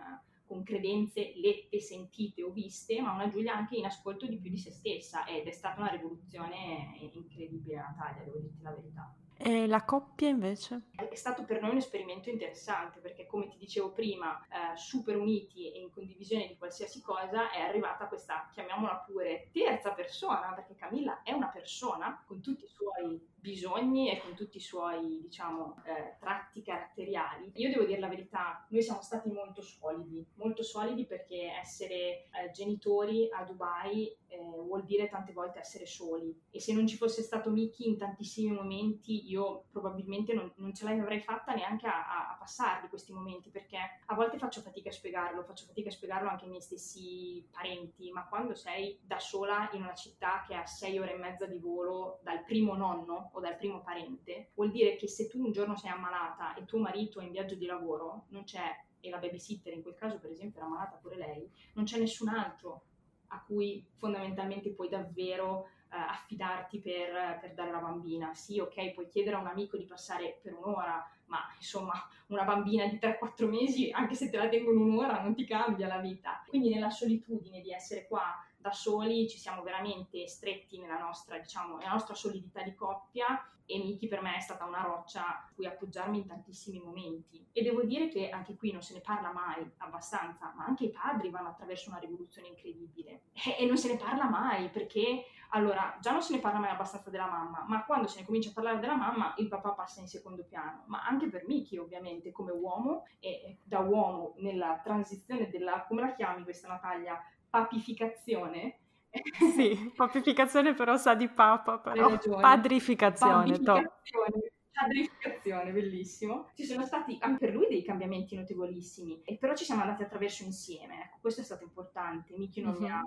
con credenze lette, sentite o viste, ma una Giulia anche in ascolto di più di se stessa ed è stata una rivoluzione incredibile Natalia, devo dirti la verità. E la coppia invece? È stato per noi un esperimento interessante perché come ti dicevo prima, eh, super uniti e in condivisione di qualsiasi cosa, è arrivata questa, chiamiamola pure, terza persona, perché Camilla è una persona con tutti i suoi bisogni e con tutti i suoi, diciamo, eh, tratti caratteriali. Io devo dire la verità, noi siamo stati molto solidi, molto solidi perché essere eh, genitori a Dubai eh, vuol dire tante volte essere soli e se non ci fosse stato Miki in tantissimi momenti io probabilmente non, non ce l'avrei fatta neanche a, a, passarli questi momenti perché a volte faccio fatica a spiegarlo, faccio fatica a spiegarlo anche ai miei stessi parenti, ma quando sei da sola in una città che ha sei ore e mezza di volo dal primo nonno o dal primo parente, vuol dire che se tu un giorno sei ammalata e tuo marito è in viaggio di lavoro, non c'è, e la babysitter in quel caso per esempio era ammalata pure lei, non c'è nessun altro a cui fondamentalmente puoi davvero Uh, affidarti per, per, dare la bambina. Sì, ok, puoi chiedere a un amico di passare per un'ora, ma insomma una bambina di 3-4 mesi, anche se te la tengono un'ora, non ti cambia la vita. Quindi nella solitudine di essere qua da soli ci siamo veramente stretti nella nostra, diciamo, nella nostra solidità di coppia e Miki per me è stata una roccia a cui appoggiarmi in tantissimi momenti. E devo dire che anche qui non se ne parla mai abbastanza, ma anche i padri vanno attraverso una rivoluzione incredibile. E, non se ne parla mai perché, allora, già non se ne parla mai abbastanza della mamma, ma quando se ne comincia a parlare della mamma, il papà passa in secondo piano. Ma anche per Miki, ovviamente, come uomo, e da uomo nella transizione della, come la chiami questa Natalia, papificazione, sì, papificazione però sa di papa, però padrificazione. Padrificazione. Padrificazione, bellissimo. Ci sono stati anche per lui dei cambiamenti notevolissimi, e però ci siamo andati attraverso insieme. Ecco, questo è stato importante. Miki non mm-hmm. mi ha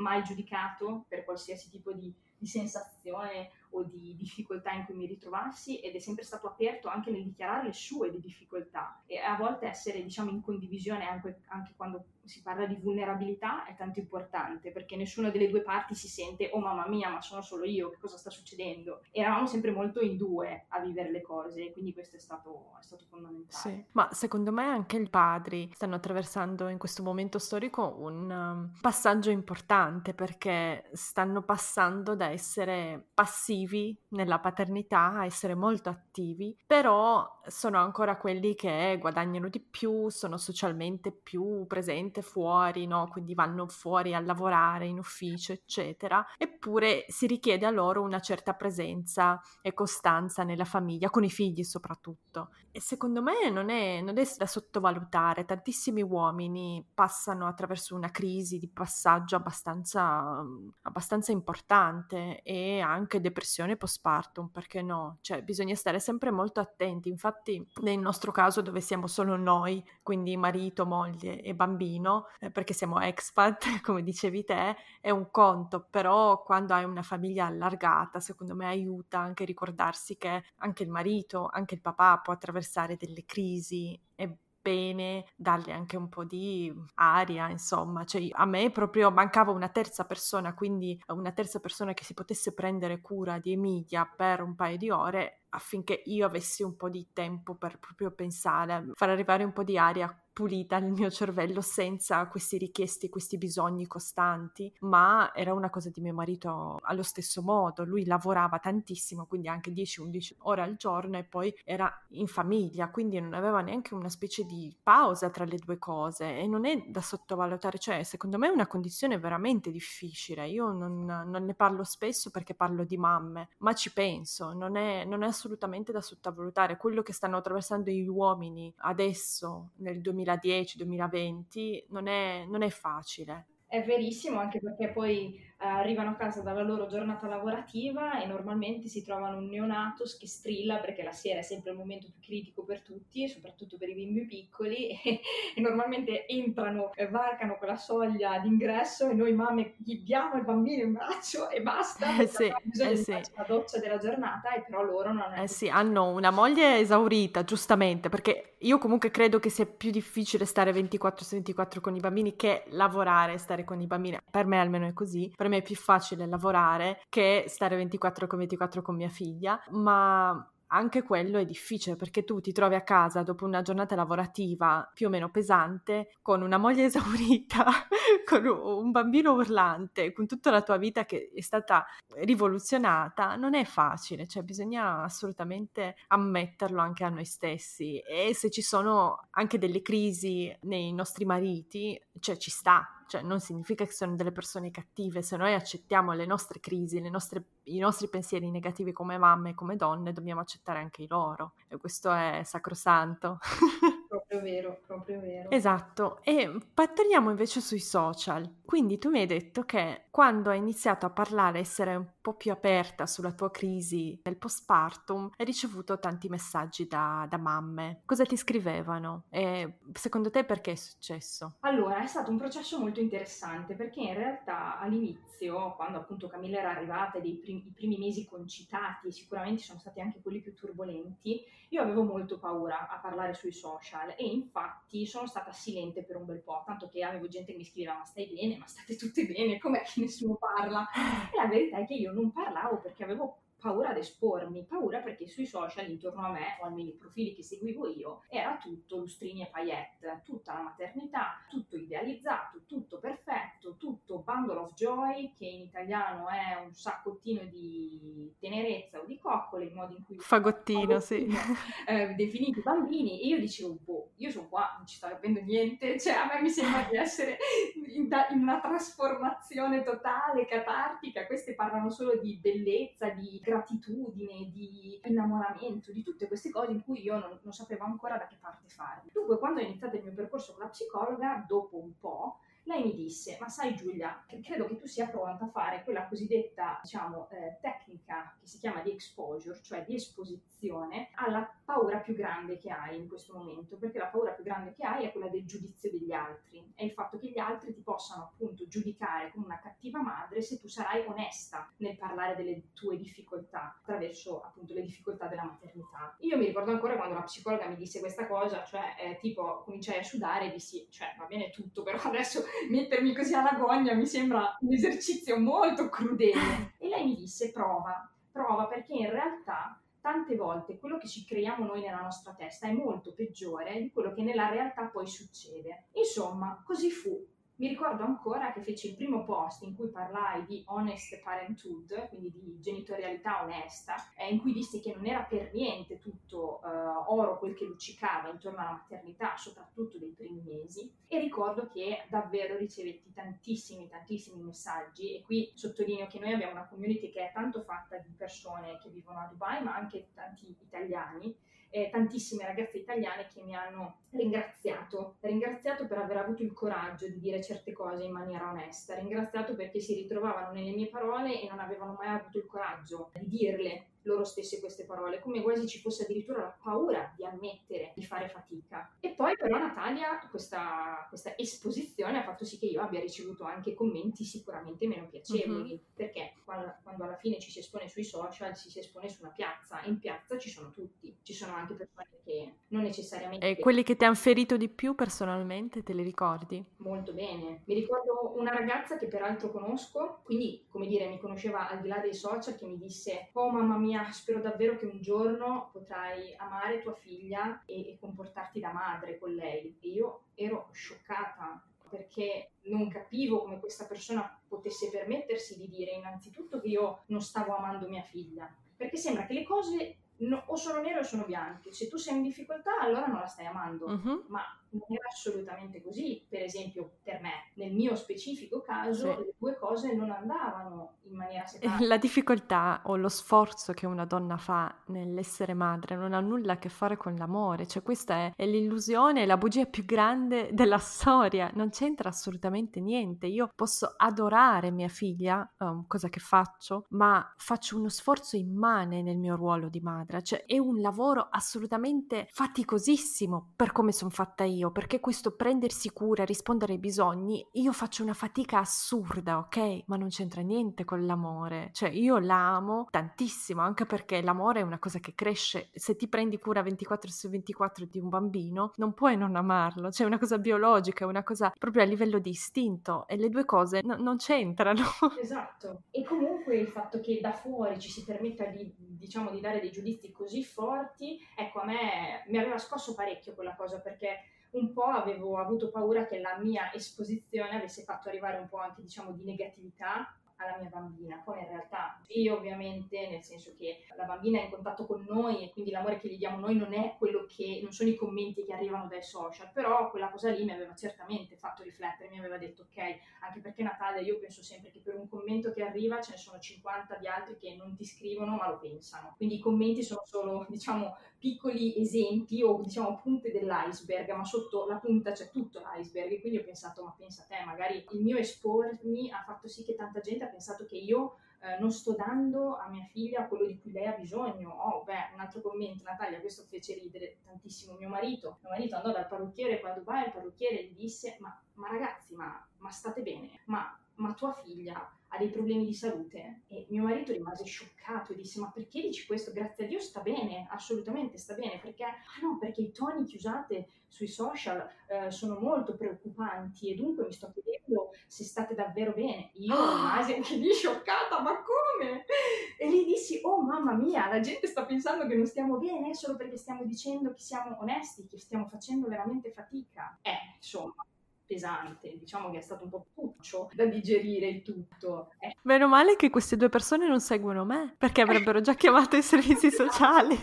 mai giudicato per qualsiasi tipo di, di sensazione o di difficoltà in cui mi ritrovassi ed è sempre stato aperto anche nel dichiarare le sue di difficoltà. E a volte essere diciamo in condivisione anche, anche quando si parla di vulnerabilità è tanto importante perché nessuna delle due parti si sente oh mamma mia ma sono solo io che cosa sta succedendo? Eravamo sempre molto in due a vivere le cose quindi questo è stato, è stato fondamentale. Sì. ma secondo me anche i padri stanno attraversando in questo momento storico un um, passaggio importante perché stanno passando da essere passivi nella paternità essere molto attivi però sono ancora quelli che guadagnano di più sono socialmente più presenti gente fuori, no? quindi vanno fuori a lavorare in ufficio, eccetera, eppure si richiede a loro una certa presenza e costanza nella famiglia, con i figli soprattutto. E secondo me non è, non è da sottovalutare, tantissimi uomini passano attraverso una crisi di passaggio abbastanza, abbastanza importante e anche depressione postpartum, perché no? Cioè bisogna stare sempre molto attenti, infatti nel nostro caso dove siamo solo noi, quindi marito, moglie e bambino, eh, perché siamo expat, come dicevi te, è un conto, però quando hai una famiglia allargata, secondo me aiuta anche a ricordarsi che anche il marito, anche il papà può attraversare delle crisi e bene dargli anche un po' di aria, insomma, cioè a me proprio mancava una terza persona, quindi una terza persona che si potesse prendere cura di Emilia per un paio di ore affinché io avessi un po' di tempo per proprio pensare, far arrivare un po' di aria pulita nel mio cervello senza questi richiesti, questi bisogni costanti, ma era una cosa di mio marito allo stesso modo, lui lavorava tantissimo, quindi anche 10-11 ore al giorno e poi era in famiglia, quindi non aveva neanche una specie di pausa tra le due cose e non è da sottovalutare, cioè secondo me è una condizione veramente difficile, io non, non ne parlo spesso perché parlo di mamme, ma ci penso, non è, non è assolutamente da sottovalutare quello che stanno attraversando gli uomini adesso nel 2020 2020 non è, non è facile. È verissimo, anche perché poi arrivano a casa dalla loro giornata lavorativa e normalmente si trovano un neonato che strilla perché la sera è sempre il momento più critico per tutti, soprattutto per i bimbi piccoli, e, e normalmente entrano, e varcano quella soglia d'ingresso e noi mamme gli diamo il bambino in braccio e basta, eh sì, bisogna eh sì. la doccia della giornata e però loro non hanno... Eh sì, hanno una moglie esaurita, giustamente, perché io comunque credo che sia più difficile stare 24 su 24 con i bambini che lavorare e stare con i bambini, per me almeno è così, per me è più facile lavorare che stare 24 con 24 con mia figlia, ma anche quello è difficile perché tu ti trovi a casa dopo una giornata lavorativa più o meno pesante, con una moglie esaurita, con un bambino urlante, con tutta la tua vita che è stata rivoluzionata, non è facile, cioè bisogna assolutamente ammetterlo anche a noi stessi. E se ci sono anche delle crisi nei nostri mariti, cioè ci sta, cioè non significa che sono delle persone cattive, se noi accettiamo le nostre crisi, le nostre, i nostri pensieri negativi come mamme come donne, dobbiamo accettare anche i loro e questo è sacrosanto. proprio vero, proprio vero. Esatto, e parliamo invece sui social. Quindi tu mi hai detto che quando hai iniziato a parlare, essere un po' più aperta sulla tua crisi del postpartum, hai ricevuto tanti messaggi da, da mamme. Cosa ti scrivevano? E secondo te perché è successo? Allora, è stato un processo molto interessante perché in realtà all'inizio, quando appunto Camilla era arrivata e i primi mesi concitati, sicuramente sono stati anche quelli più turbolenti, io avevo molto paura a parlare sui social e infatti sono stata silente per un bel po', tanto che avevo gente che mi scriveva ma stai bene, ma state tutte bene, com'è che nessuno parla? E la verità è che io non parlavo perché avevo paura ad espormi, paura perché sui social intorno a me, o almeno i profili che seguivo io, era tutto lustrini e paillette, tutta la maternità, tutto idealizzato, tutto perfetto, tutto bundle of joy, che in italiano è un saccottino di tenerezza o di coccole, in modo in cui... Fagottino, sì. Eh, definiti bambini, e io dicevo, boh, io sono qua, non ci sto capendo niente, cioè a me mi sembra di essere in, in una trasformazione totale, catartica, queste parlano solo di bellezza, di gratitudine, di innamoramento, di tutte queste cose in cui io non, non sapevo ancora da che parte farmi. Dunque, quando ho iniziato il mio percorso con la psicologa, dopo un po', lei mi disse, ma sai Giulia, credo che tu sia pronta a fare quella cosiddetta, diciamo, eh, tecnica che si chiama di exposure, cioè di esposizione alla paura più grande che hai in questo momento, perché la paura più grande che hai è quella del giudizio degli altri, è il fatto che gli altri ti possano appunto giudicare come una cattiva madre se tu sarai onesta nel parlare delle tue difficoltà attraverso appunto le difficoltà della maternità. Io mi ricordo ancora quando la psicologa mi disse questa cosa, cioè eh, tipo cominciai a sudare e dissi, cioè va bene tutto, però adesso mettermi così alla gogna mi sembra un esercizio molto crudele. E lei mi disse prova, prova perché in realtà tante volte quello che ci creiamo noi nella nostra testa è molto peggiore di quello che nella realtà poi succede. Insomma, così fu. Mi ricordo ancora che feci il primo post in cui parlai di honest parenthood, quindi di genitorialità onesta, eh, in cui dissi che non era per niente tutto eh, oro quel che luccicava intorno alla maternità, soprattutto dei primi mesi, e ricordo che davvero ricevetti tantissimi, tantissimi messaggi. E qui sottolineo che noi abbiamo una community che è tanto fatta di persone che vivono a Dubai, ma anche tanti italiani eh, tantissime ragazze italiane che mi hanno ringraziato, ringraziato per aver avuto il coraggio di dire certe cose in maniera onesta, ringraziato perché si ritrovavano nelle mie parole e non avevano mai avuto il coraggio di dirle loro stesse queste parole, come quasi ci fosse addirittura la paura di ammettere di fare fatica. E poi però Natalia, questa, questa esposizione ha fatto sì che io abbia ricevuto anche commenti sicuramente meno piacevoli, mm-hmm. perché quando, quando, alla fine ci si espone sui social, ci si espone su una piazza, in piazza ci sono tutti, ci sono anche persone che non necessariamente... E quelli che ti hanno ferito di più personalmente, te li ricordi? Molto bene. Mi ricordo una ragazza che peraltro conosco, quindi come dire mi conosceva al di là dei social, che mi disse, oh mamma mia, mia, spero davvero che un giorno potrai amare tua figlia e, e comportarti da madre con lei. E io ero scioccata perché non capivo come questa persona potesse permettersi di dire innanzitutto che io non stavo amando mia figlia, perché sembra che le cose no, o sono nere o sono bianche. Se tu sei in difficoltà, allora non la stai amando. Uh-huh. Ma non era assolutamente così. Per esempio, per me, nel mio specifico caso, sì. le due cose non andavano in maniera separata. La difficoltà o lo sforzo che una donna fa nell'essere madre non ha nulla a che fare con l'amore. Cioè, questa è, è l'illusione, la bugia più grande della storia. Non c'entra assolutamente niente. Io posso adorare mia figlia, um, cosa che faccio, ma faccio uno sforzo immane nel mio ruolo di madre madre, cioè è un lavoro assolutamente faticosissimo per come sono fatta io, perché questo prendersi cura, rispondere ai bisogni, io faccio una fatica assurda, ok? Ma non c'entra niente con l'amore, cioè io l'amo tantissimo, anche perché l'amore è una cosa che cresce, se ti prendi cura 24 su 24 di un bambino, non puoi non amarlo, cioè è una cosa biologica, è una cosa proprio a livello di istinto e le due cose no, non c'entrano. Esatto, e comunque il fatto che da fuori ci si permetta di, diciamo, di dare dei giudizi così forti, ecco, a me mi aveva scosso parecchio quella cosa perché un po' avevo avuto paura che la mia esposizione avesse fatto arrivare un po' anche, diciamo, di negatività alla mia bambina. Poi in realtà io ovviamente, nel senso che la bambina è in contatto con noi e quindi l'amore che gli diamo noi non è quello che, non sono i commenti che arrivano dai social, però quella cosa lì mi aveva certamente fatto riflettere, mi aveva detto ok, anche perché Natalia io penso sempre che per un commento che arriva ce ne sono 50 di altri che non ti scrivono ma lo pensano. Quindi i commenti sono solo, diciamo, piccoli esempi o diciamo punte dell'iceberg, ma sotto la punta c'è tutto l'iceberg e quindi ho pensato, ma pensa te, magari il mio espormi ha fatto sì che tanta gente ha pensato che io eh, non sto dando a mia figlia quello di cui lei ha bisogno. Oh, beh, un altro commento, Natalia, questo fece ridere tantissimo mio marito. Mio marito andò dal parrucchiere qua a Dubai, il parrucchiere gli disse, ma, ma ragazzi, ma, ma state bene? Ma, ma tua figlia ha dei problemi di salute e mio marito rimase scioccato e disse ma perché dici questo? Grazie a Dio sta bene, assolutamente sta bene, perché ah no, perché i toni che usate sui social eh, sono molto preoccupanti e dunque mi sto chiedendo se state davvero bene. Io rimasi anche lì scioccata, ma come? E gli dissi oh mamma mia, la gente sta pensando che non stiamo bene solo perché stiamo dicendo che siamo onesti, che stiamo facendo veramente fatica. Eh, insomma pesante, diciamo che è stato un po' puccio da digerire il tutto. Eh. Meno male che queste due persone non seguono me, perché avrebbero già chiamato i servizi sociali.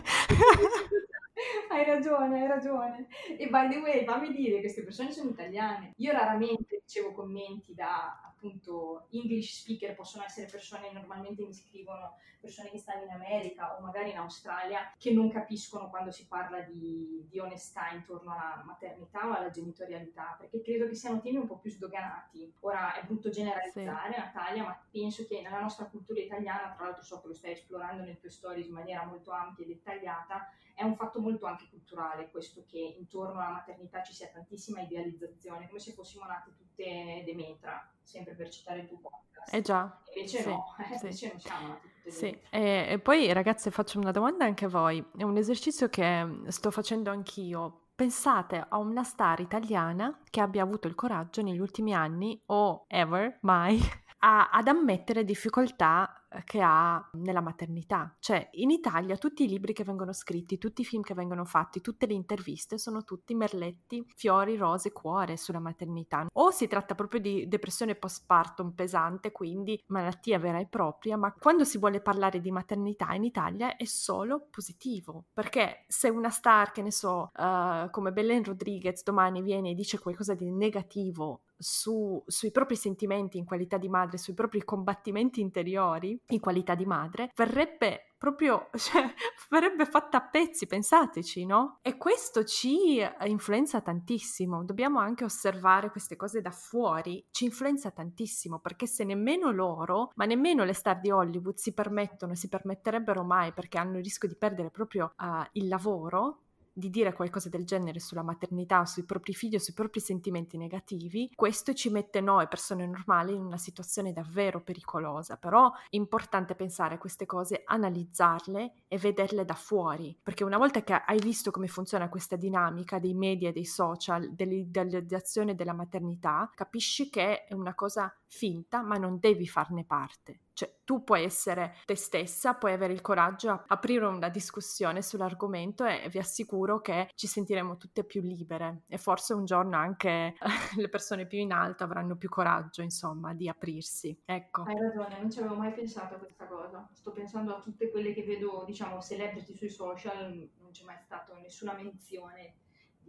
hai ragione, hai ragione. E by the way, fammi dire, queste persone sono italiane. Io raramente ricevo commenti da appunto English speaker possono essere persone normalmente mi scrivono persone che stanno in America o magari in Australia che non capiscono quando si parla di, di onestà intorno alla maternità o alla genitorialità, perché credo che siano temi un po' più sdoganati. Ora è brutto generalizzare, sì. Natalia, ma penso che nella nostra cultura italiana, tra l'altro so che lo stai esplorando nelle tue stories in maniera molto ampia e dettagliata, è un fatto molto anche culturale questo che intorno alla maternità ci sia tantissima idealizzazione, come se fossimo nate tutte Demetra, sempre per citare il tuo podcast. Eh già. Invece sì, no, sì. invece non siamo tutte Sì, e, e poi ragazze faccio una domanda anche a voi, è un esercizio che sto facendo anch'io. Pensate a una star italiana che abbia avuto il coraggio negli ultimi anni o ever, mai, a, ad ammettere difficoltà che ha nella maternità. Cioè, in Italia tutti i libri che vengono scritti, tutti i film che vengono fatti, tutte le interviste sono tutti merletti, fiori, rose, cuore sulla maternità. O si tratta proprio di depressione postpartum pesante, quindi malattia vera e propria, ma quando si vuole parlare di maternità in Italia è solo positivo, perché se una star, che ne so, uh, come Belen Rodriguez domani viene e dice qualcosa di negativo su, sui propri sentimenti in qualità di madre, sui propri combattimenti interiori, in qualità di madre, verrebbe proprio, cioè, verrebbe fatta a pezzi, pensateci, no? E questo ci influenza tantissimo, dobbiamo anche osservare queste cose da fuori, ci influenza tantissimo, perché se nemmeno loro, ma nemmeno le star di Hollywood si permettono, si permetterebbero mai, perché hanno il rischio di perdere proprio uh, il lavoro, di dire qualcosa del genere sulla maternità, sui propri figli o sui propri sentimenti negativi, questo ci mette noi, persone normali, in una situazione davvero pericolosa. Però è importante pensare a queste cose, analizzarle e vederle da fuori, perché una volta che hai visto come funziona questa dinamica dei media, dei social, dell'idealizzazione della maternità, capisci che è una cosa finta, ma non devi farne parte. Cioè, tu puoi essere te stessa, puoi avere il coraggio a aprire una discussione sull'argomento e vi assicuro che ci sentiremo tutte più libere e forse un giorno anche le persone più in alto avranno più coraggio, insomma, di aprirsi. Ecco. Hai ragione, non ci avevo mai pensato a questa cosa. Sto pensando a tutte quelle che vedo, diciamo, celebrity sui social, non c'è mai stata nessuna menzione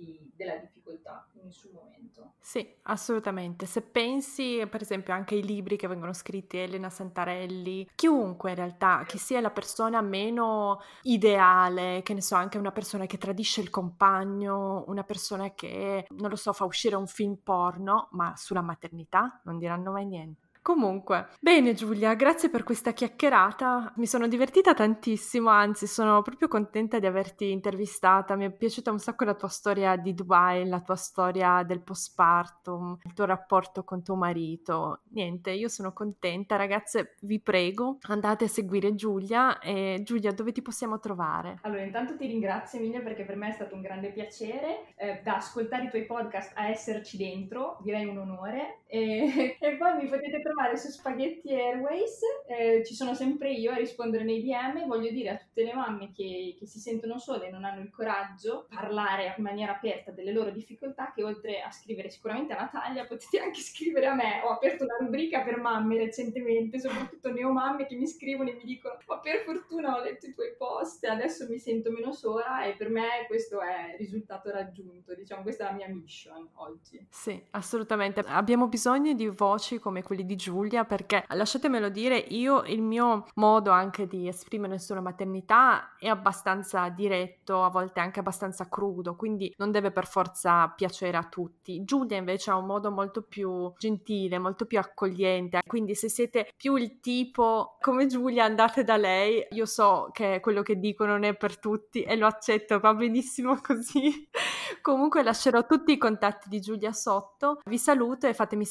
di, della difficoltà in nessun momento. Sì, assolutamente. Se pensi per esempio anche ai libri che vengono scritti Elena Santarelli, chiunque in realtà, che sia la persona meno ideale, che ne so, anche una persona che tradisce il compagno, una persona che, non lo so, fa uscire un film porno, ma sulla maternità non diranno mai niente. Comunque, bene Giulia, grazie per questa chiacchierata, mi sono divertita tantissimo, anzi sono proprio contenta di averti intervistata, mi è piaciuta un sacco la tua storia di Dubai, la tua storia del postpartum, il tuo rapporto con tuo marito. Niente, io sono contenta, ragazze, vi prego, andate a seguire Giulia. E Giulia, dove ti possiamo trovare? Allora, intanto ti ringrazio Emilia perché per me è stato un grande piacere eh, da ascoltare i tuoi podcast a esserci dentro, direi un onore e, e poi mi potete trovare su Spaghetti Airways, eh, ci sono sempre io a rispondere nei DM, voglio dire a tutte le mamme che, che si sentono sole e non hanno il coraggio di parlare in maniera aperta delle loro difficoltà, che oltre a scrivere sicuramente a Natalia potete anche scrivere a me, ho aperto una rubrica per mamme recentemente, soprattutto neomamme che mi scrivono e mi dicono ma per fortuna ho letto i tuoi post, adesso mi sento meno sola. E per me questo è il risultato raggiunto, diciamo questa è la mia mission oggi. Sì, assolutamente, abbiamo bisogno di voci come quelli di Giulia perché lasciatemelo dire, io il mio modo anche di esprimere sulla maternità è abbastanza diretto, a volte anche abbastanza crudo, quindi non deve per forza piacere a tutti. Giulia invece ha un modo molto più gentile, molto più accogliente, quindi se siete più il tipo come Giulia andate da lei, io so che quello che dico non è per tutti e lo accetto, va benissimo così. Comunque lascerò tutti i contatti di Giulia sotto. Vi saluto e fatemi